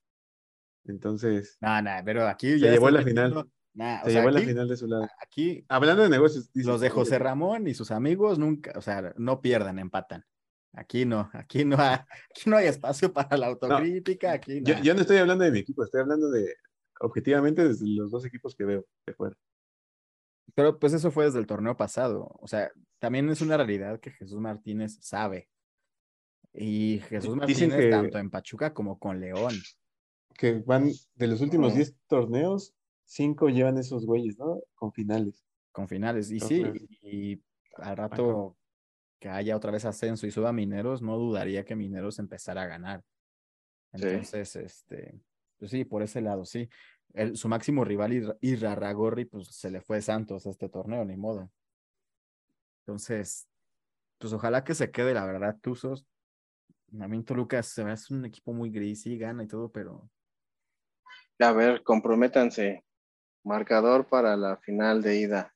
Entonces, No, no, pero aquí Se ya llevó la final. Nah, se sea, llevó la aquí- final de su lado. Aquí Hablando de negocios, dices, los de ¿cómo José Ramón y sus amigos nunca, o sea, no pierdan, empatan. Aquí no, aquí no hay, aquí no hay espacio para la autocrítica, aquí yo no estoy hablando de mi equipo, estoy hablando de objetivamente desde los dos equipos que veo de fuera. Pero pues eso fue desde el torneo pasado. O sea, también es una realidad que Jesús Martínez sabe. Y Jesús Martínez, que- tanto en Pachuca como con León. Que van de los últimos Ujú. 10 torneos, 5 llevan esos güeyes, ¿no? Con finales. con finales. Y sí, y al rato que haya otra vez ascenso y suba Mineros, no dudaría que Mineros empezara a ganar. Sí. Entonces, este, pues sí, por ese lado, sí. El- su máximo rival, Irarragorri, pues se le fue Santos a este torneo, ni modo. Entonces, pues ojalá que se quede, la verdad, Tuzos. A mí Toluca se ve es un equipo muy gris, sí, gana y todo, pero A ver, comprométanse. Marcador para la final de ida.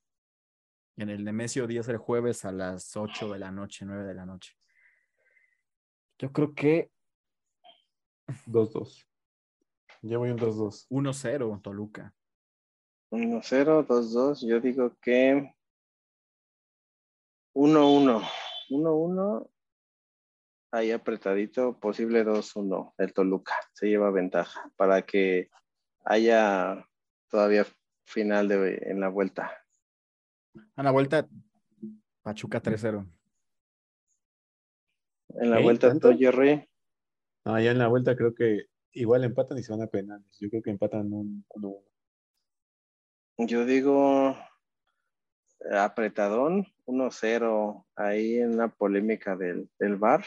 en el Nemesio Díaz el jueves a las 8 de la noche, 9 de la noche. Yo creo que 2-2. Ya voy un 2-2. 1-0 Toluca. 1-0, 2-2. Yo digo que 1-1. 1-1. Ahí apretadito, posible 2-1. El Toluca se lleva ventaja para que haya todavía final de, en la vuelta. A la vuelta, Pachuca 3-0. En la vuelta, ¿Tanto? tú, Jerry. Ah, ya en la vuelta creo que igual empatan y se van a penales. Yo creo que empatan un 1-1. Yo digo eh, apretadón, 1-0, ahí en la polémica del, del bar,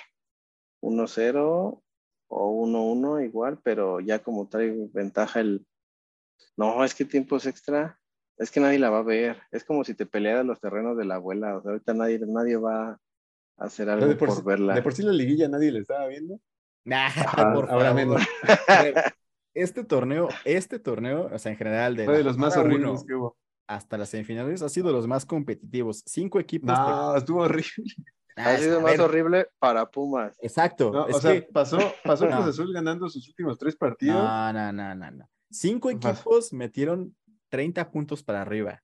1-0 o 1-1 igual, pero ya como trae ventaja el... No, es que tiempos extra, es que nadie la va a ver, es como si te pelearas los terrenos de la abuela, o sea, ahorita nadie, nadie va a hacer algo por por verla. de por sí la liguilla nadie le estaba viendo. Nah, Ajá, por ahora favor. menos. Este torneo, este torneo, o sea, en general, de Fue de la los más horribles uno que hubo. hasta las semifinales, ha sido de los más competitivos. Cinco equipos. No, estuvo horrible. Ah, ha sido más ver, horrible para Pumas. Exacto. No, es o sea, que- pasó, pasó No. Cruz Azul ganando sus últimos tres partidos. No, no, no, no, no. Cinco equipos metieron 30 puntos para arriba.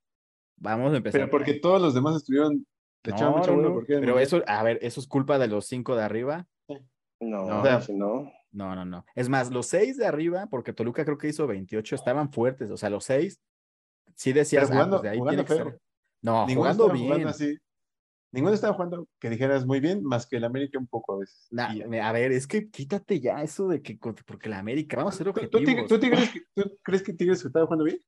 Vamos a empezar. pero por porque todos los demás estuvieron. Echaban No, mucho porque Pero eso, a ver, eso es culpa de los cinco de arriba. No, No. O sea, si no, No, no, no. Es más, los seis de arriba, porque Toluca creo que hizo 28, estaban fuertes. O sea, los seis, sí decías, Pero ah, jugando- pues de ahí jugando tiene que feo. ser. No, Ninguno jugando estaba bien. jugando así. Ninguno estaba jugando que dijeras muy bien, más que el América un poco a veces. Nah, a ver, es que quítate ya eso de que, porque la América, vamos a ser ¿Tú, tú, objetivos. Tigres- tú Tigres que- tú crees que Tigres estaba jugando bien?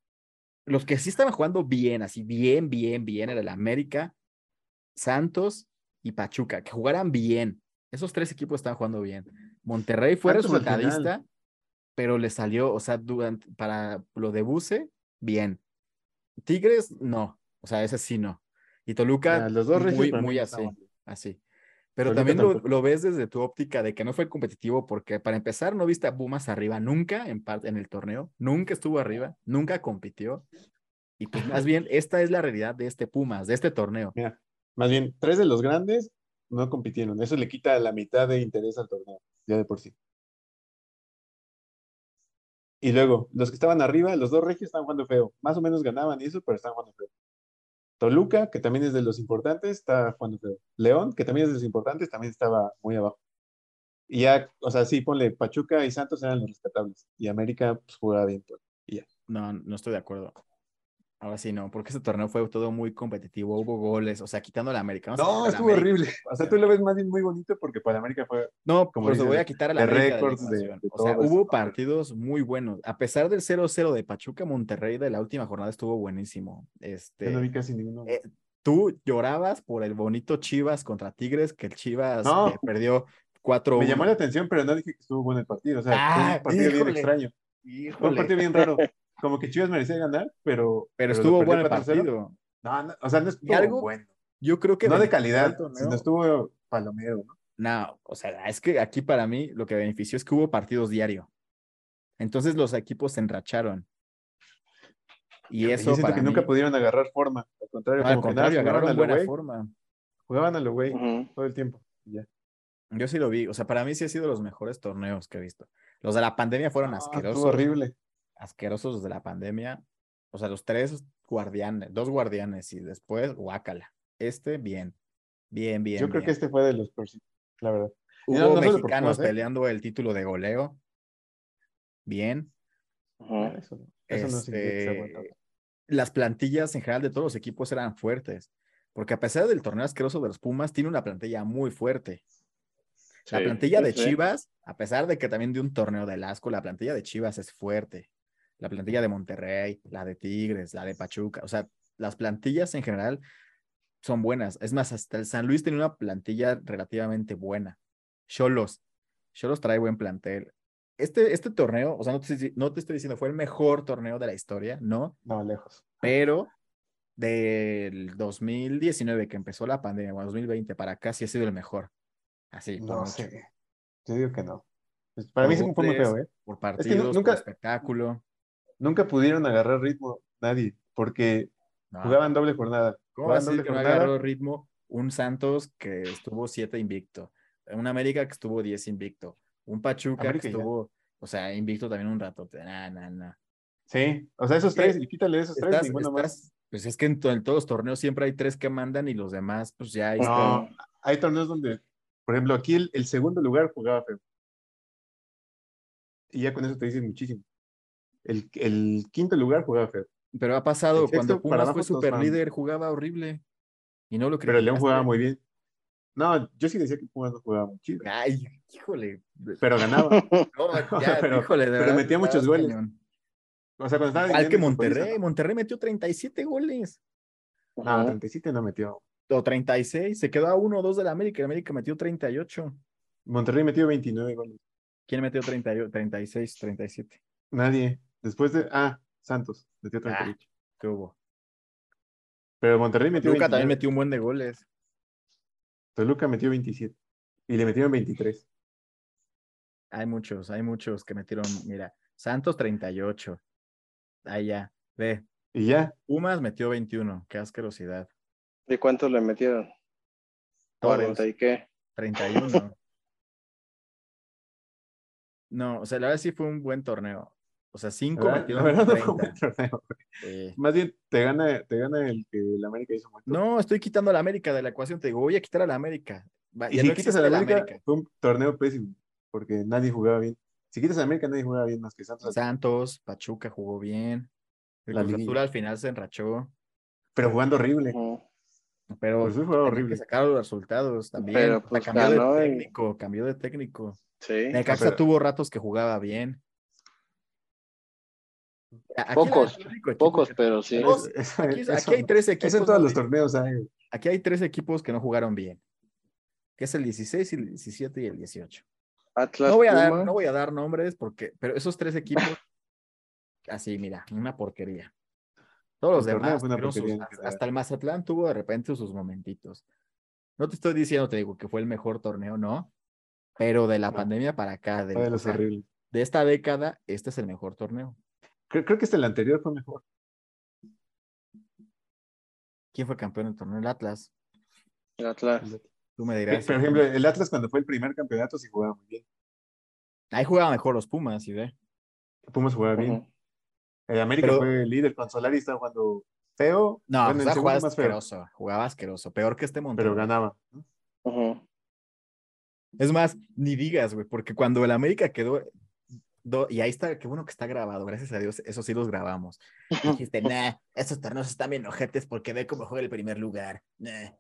Los que sí estaban jugando bien, así bien, bien, bien, era el América, Santos y Pachuca, que jugaran bien. Esos tres equipos estaban jugando bien. Monterrey fue resultadista, pero le salió, o sea, durante, para lo de Buce, bien. Tigres, no. O sea, ese sí no. Y Toluca, los dos muy, muy así, así. Pero Toluca también lo, ves desde tu óptica de que no fue competitivo, porque para empezar, no viste a Pumas arriba nunca en, el torneo, nunca estuvo arriba, nunca compitió. Y pues más bien, esta es la realidad de este Pumas, de este torneo. Mira, más bien, tres de los grandes no compitieron. Eso le quita la mitad de interés al torneo, ya de por sí. Y luego, los que estaban arriba, los dos regios estaban jugando feo. Más o menos ganaban y eso, pero estaban jugando feo. Toluca, que también es de los importantes, está jugando feo. León, que también es de los importantes, también estaba muy abajo. Y ya, o sea, sí, ponle Pachuca y Santos eran los rescatables. Y América pues, jugaba bien. Pues, ya. No, no estoy de acuerdo. Ahora sí, no, porque ese torneo fue todo muy competitivo, hubo goles, o sea, quitando la América. Vamos a No, a estuvo América. horrible. O sea, tú lo ves más bien muy bonito porque para América fue. No, como dices, voy a quitar a la América de O sea, hubo partidos muy buenos. A pesar del 0-0 de Pachuca, Monterrey de la última jornada estuvo buenísimo. Este, Yo no vi casi ninguno. eh, tú llorabas por el bonito Chivas contra Tigres, que el Chivas No. eh, perdió 4 Me llamó la atención, pero no dije que estuvo bueno el partido. O sea, fue Ah, un partido bien híjole. extraño. Fue un Híjole, partido bien raro. Como que Chivas merecía ganar, pero. pero estuvo bueno el 4-0. partido. No, no, o sea, no estuvo algo bueno. Yo creo que No de calidad, al sino estuvo palomero, ¿no? No, o sea, es que aquí para mí lo que benefició es que hubo partidos diario. Entonces los equipos se enracharon. Y Yo eso siento para que nunca pudieron agarrar forma. Al contrario, no, al como que nada, contrario, jugaban agarraron a lo buena güey. forma. Jugaban a lo güey todo el tiempo. ya. Yo sí lo vi. O sea, para mí sí ha sido los mejores torneos que he visto. Los de la pandemia fueron No, asquerosos. estuvo horrible. Asquerosos de la pandemia. O sea, los tres guardianes, dos guardianes y después guácala. Este, bien. Bien, bien. Yo creo bien. que este fue de los peores, la verdad. Hubo no- no por mexicanos ¿eh? peleando el título de goleo. Bien. Ujú. Bueno, Eso, no- eso no. Este, las plantillas en general de todos los equipos eran fuertes, porque a pesar del torneo asqueroso de los Pumas, tiene una plantilla muy fuerte. La plantilla de. Chivas, a pesar de que también de un torneo del asco, la plantilla de Chivas es fuerte. La plantilla de Monterrey, la de Tigres, la de Pachuca, o sea, las plantillas en general son buenas. Es más, hasta el San Luis tiene una plantilla relativamente buena. Cholos, Cholos trae buen plantel. Este, este torneo, o sea, no te, no te estoy diciendo fue el mejor torneo de la historia, ¿no? No, lejos. Pero del 2019 que empezó la pandemia, bueno, 2020 para acá sí ha sido el mejor. Así, por No sé. Yo digo que no. Pues para mí sí Por fue muy feo, ¿eh? Por que partidos, nu- por nunca- espectáculo. Nunca pudieron agarrar ritmo nadie, porque No. jugaban doble jornada. ¿Cómo Jugaban doble que jornada. agarró ritmo un Santos que estuvo 7 invicto? Un América que estuvo 10 invicto. Un Pachuca América que ya. estuvo, o sea, invicto también un rato. Nah, nah, nah. Sí, o sea, esos tres, y quítale esos tres, Estás- ninguno más. estás- pues es que en, to- en todos los torneos siempre hay tres que mandan y los demás, pues ya ahí No, están. hay torneos donde, por ejemplo, aquí el, el segundo lugar jugaba feo. Y ya con eso te dicen muchísimo. El, el quinto lugar jugaba feo. Pero ha pasado, sexto cuando Pumas fue super líder, jugaba horrible. Y no lo Pero el León jugaba muy bien. No, yo sí decía que Pumas no jugaba muy chido, Ay, híjole. pero ganaba. No, ya, Pero- híjole, de pero verdad, metía muchos goles. cañón. O sea, cuando estaba Igual que Monterrey. Monterrey metió 37 goles. ¿no? No, Ujú. 37 no metió. O 36. Se quedó a 1 o 2 de la América. El América metió 38. Monterrey metió 29 goles. ¿Quién metió 38, 36, 37? Nadie. Después de. Ah, Santos metió 38. ¿Qué hubo? Pero Monterrey metió Luca 29. también metió un buen de goles. Toluca metió 27. Y le metieron 23. Hay muchos, hay muchos que metieron. Mira, Santos 38. Ahí ya. Ve. Y ya. Pumas metió 21. Qué asquerosidad. ¿De cuántos le metieron? Todos. ¿40 y qué? 31. No, o sea, la verdad sí fue un buen torneo. O sea, 5 La verdad, metieron la verdad no fue un 30. buen torneo. Eh, Más bien te gana, te gana el que el América hizo mucho. No, estoy quitando a la América de la ecuación. Te digo, voy a quitar a la América. Va, y si no quitas a la la América, fue un torneo pésimo. Porque nadie jugaba bien. Si quitas a América, nadie jugaba bien más que Santos. Santos, Pachuca jugó bien. El La liguilla. al final se enrachó. Pero jugando horrible. Pero tenía horrible. que sacar los resultados también. Pero, pues, cambió de y- técnico, cambió de técnico. Sí. Necaxa pero- tuvo ratos que jugaba bien. Aquí Pocos, equipo Pocos, pero sí. Aquí, eso- aquí hay tres equipos. eso en todos los torneos hay. Aquí hay tres equipos que no jugaron bien. Que es el 16, el 17 y el 18. Atlas, No voy a dar, no voy a dar nombres porque, pero esos tres equipos, así, mira, una porquería. Todos los El demás, sus- hasta, el Mazatlán tuvo de repente sus momentitos. No te estoy diciendo, te digo, que fue el mejor torneo, no. Pero de la No. pandemia para acá, o sea, de esta década, este es el mejor torneo. Creo, creo que este el anterior fue mejor. ¿Quién fue campeón del torneo? El Atlas. El Atlas. Tú me Por dirás. ejemplo, el Atlas cuando fue el primer campeonato sí jugaba muy bien. Ahí jugaba mejor los Pumas, y ve. Pumas jugaba bien. El América Pero- fue el líder con Solari estaba jugando feo. No, bueno, pues, jugaba más feo, asqueroso. Jugaba asqueroso. Peor que este Monterrey. pero ganaba. Es más, ni digas, güey, porque cuando el América quedó, do- y ahí está, qué bueno que está grabado, gracias a Dios, eso sí los grabamos. Dijiste, nah, esos torneos están bien ojetes porque ve cómo juega el primer lugar. Nah.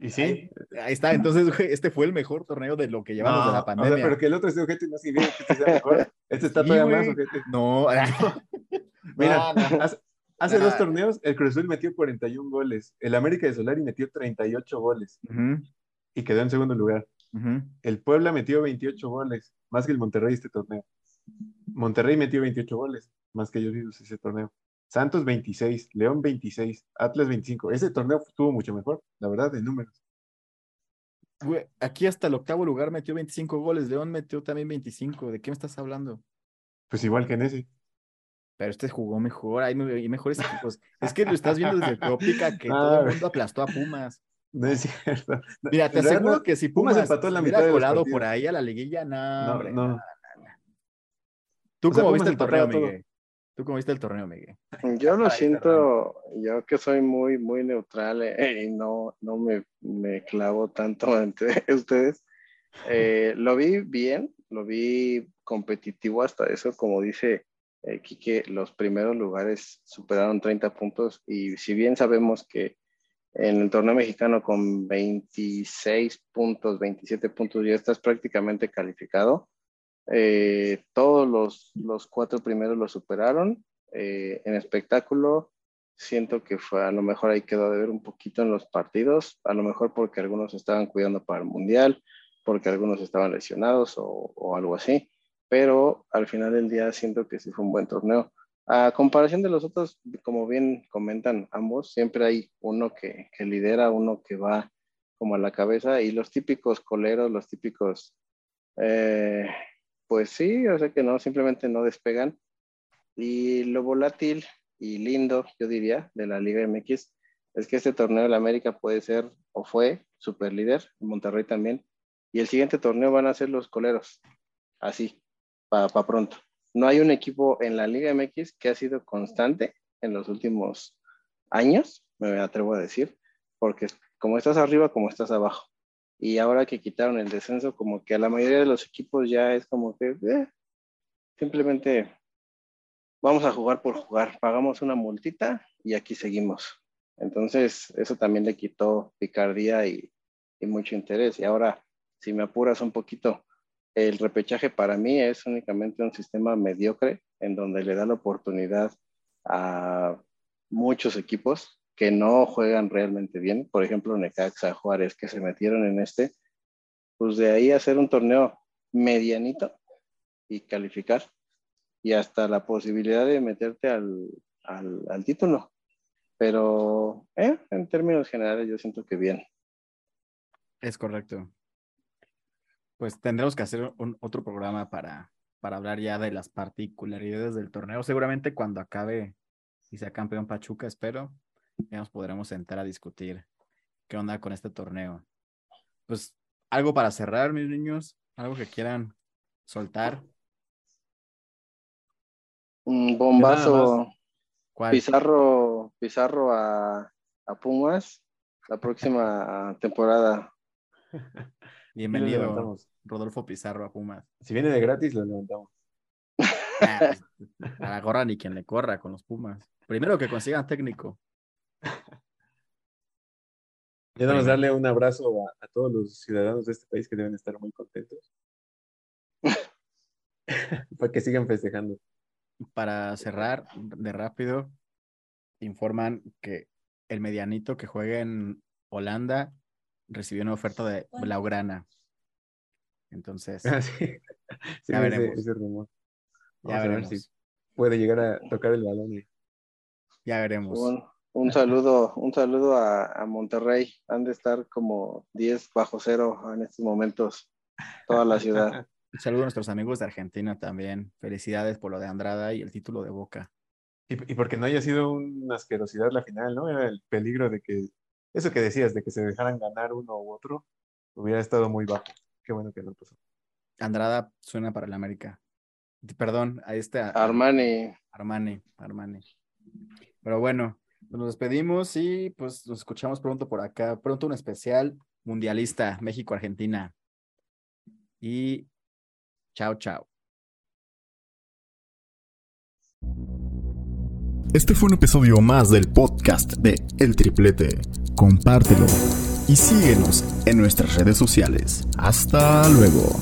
Y sí. Ahí, ahí está, entonces, güey, este fue el mejor torneo de lo que llevamos de la o sea, pandemia. pero que el otro esté ojete no significa que este sea mejor. Este está Sí, todavía más ojete. No, Mira, no, no. hace, dos torneos el Cruz Azul metió 41 goles. El América de Solari metió 38 goles Ujú, y quedó en segundo lugar. El Puebla metió 28 goles, más que el Monterrey este torneo. Monterrey metió 28 goles, más que ellos mismos ese torneo. Santos 26, León 26, Atlas 25. Ese torneo estuvo mucho mejor, la verdad, de números. Güey, aquí hasta el octavo lugar metió 25 goles, León metió también 25. ¿De qué me estás hablando? Pues igual que en ese. Pero este jugó mejor, hay, me- hay mejores equipos. Es que lo estás viendo desde tu óptica que Ah, todo el mundo aplastó a Pumas. No es cierto. Mira, te aseguro no- que si Pumas Pumas, empató en la hubiera mitad de los colado por ahí a la liguilla, no, No, hombre, no. no. ¿Tú sea, cómo viste el torneo. Miguel? ¿Tú cómo viste el torneo, Miguel? Yo lo está, siento, yo que soy muy, muy neutral eh, y no, no me, me clavo tanto entre ustedes. Eh, lo vi bien, lo vi competitivo hasta eso, como dice eh, Quique, los primeros lugares superaron 30 puntos y si bien sabemos que en el torneo mexicano con 26 puntos, 27 puntos ya estás prácticamente calificado, eh, todos los, los cuatro primeros lo superaron. Eh, en espectáculo, siento que fue a lo mejor ahí quedó de ver un poquito en los partidos, a lo mejor porque algunos estaban cuidando para el mundial, porque algunos estaban lesionados o, o algo así, pero al final del día siento que sí fue un buen torneo. A comparación de los otros, como bien comentan ambos, siempre hay uno que, que lidera, uno que va como a la cabeza y los típicos coleros, los típicos eh, pues sí, o sea que no, simplemente no despegan. Y lo volátil y lindo, yo diría, de la Liga MX es que este torneo de la América puede ser o fue super líder, Monterrey también, y el siguiente torneo van a ser los coleros, así, para pronto. No hay un equipo en la Liga MX que ha sido constante en los últimos años, me atrevo a decir, porque como estás arriba, como estás abajo. Y ahora que quitaron el descenso, como que a la mayoría de los equipos ya es como que eh, simplemente vamos a jugar por jugar, pagamos una multita y aquí seguimos. Entonces, eso también le quitó picardía y, y mucho interés. Y ahora, si me apuras un poquito, el repechaje para mí es únicamente un sistema mediocre en donde le da la oportunidad a muchos equipos que no juegan realmente bien, por ejemplo Necaxa, Juárez, que se metieron en este, pues de ahí hacer un torneo medianito y calificar y hasta la posibilidad de meterte al, al, título. Pero eh, en términos generales yo siento que bien. Es correcto. Pues tendremos que hacer un, otro programa para, para hablar ya de las particularidades del torneo. Seguramente cuando acabe y sea campeón Pachuca, espero, ya nos podremos sentar a discutir qué onda con este torneo. Pues algo para cerrar, mis niños, algo que quieran soltar. Un bombazo. ¿Cuál? Pizarro, Pizarro a, a Pumas la próxima temporada. Bienvenido. Rodolfo Pizarro a Pumas. Si viene de gratis, lo levantamos. Pues, a la gorra ni quien le corra con los Pumas. Primero que consigan técnico. Ya vamos a darle un abrazo a, a todos los ciudadanos de este país que deben estar muy contentos. Para que sigan festejando. Para cerrar de rápido, informan que el medianito que juega en Holanda recibió una oferta de Blaugrana. Entonces, Ah, sí. Sí, Ya veremos. ese rumor. ya Vamos a ver veremos. si puede llegar a tocar el balón. y- Ya veremos. Un saludo, un saludo a, a Monterrey. Han de estar como 10 bajo cero en estos momentos, toda la ciudad. Un saludo a nuestros amigos de Argentina también. Felicidades por lo de Andrada y el título de Boca. Y, y porque no haya sido una asquerosidad la final, ¿no? Era el peligro de que, eso que decías, de que se dejaran ganar uno u otro, hubiera estado muy bajo. Qué bueno que no pasó. Andrada suena para el América. Perdón, a este Armani, Armani, Armani. Pero bueno, nos despedimos y pues nos escuchamos pronto por acá. Pronto un especial mundialista México-Argentina. y chao, chao. Este fue un episodio más del podcast de El Triplete. Compártelo y síguenos en nuestras redes sociales. Hasta luego.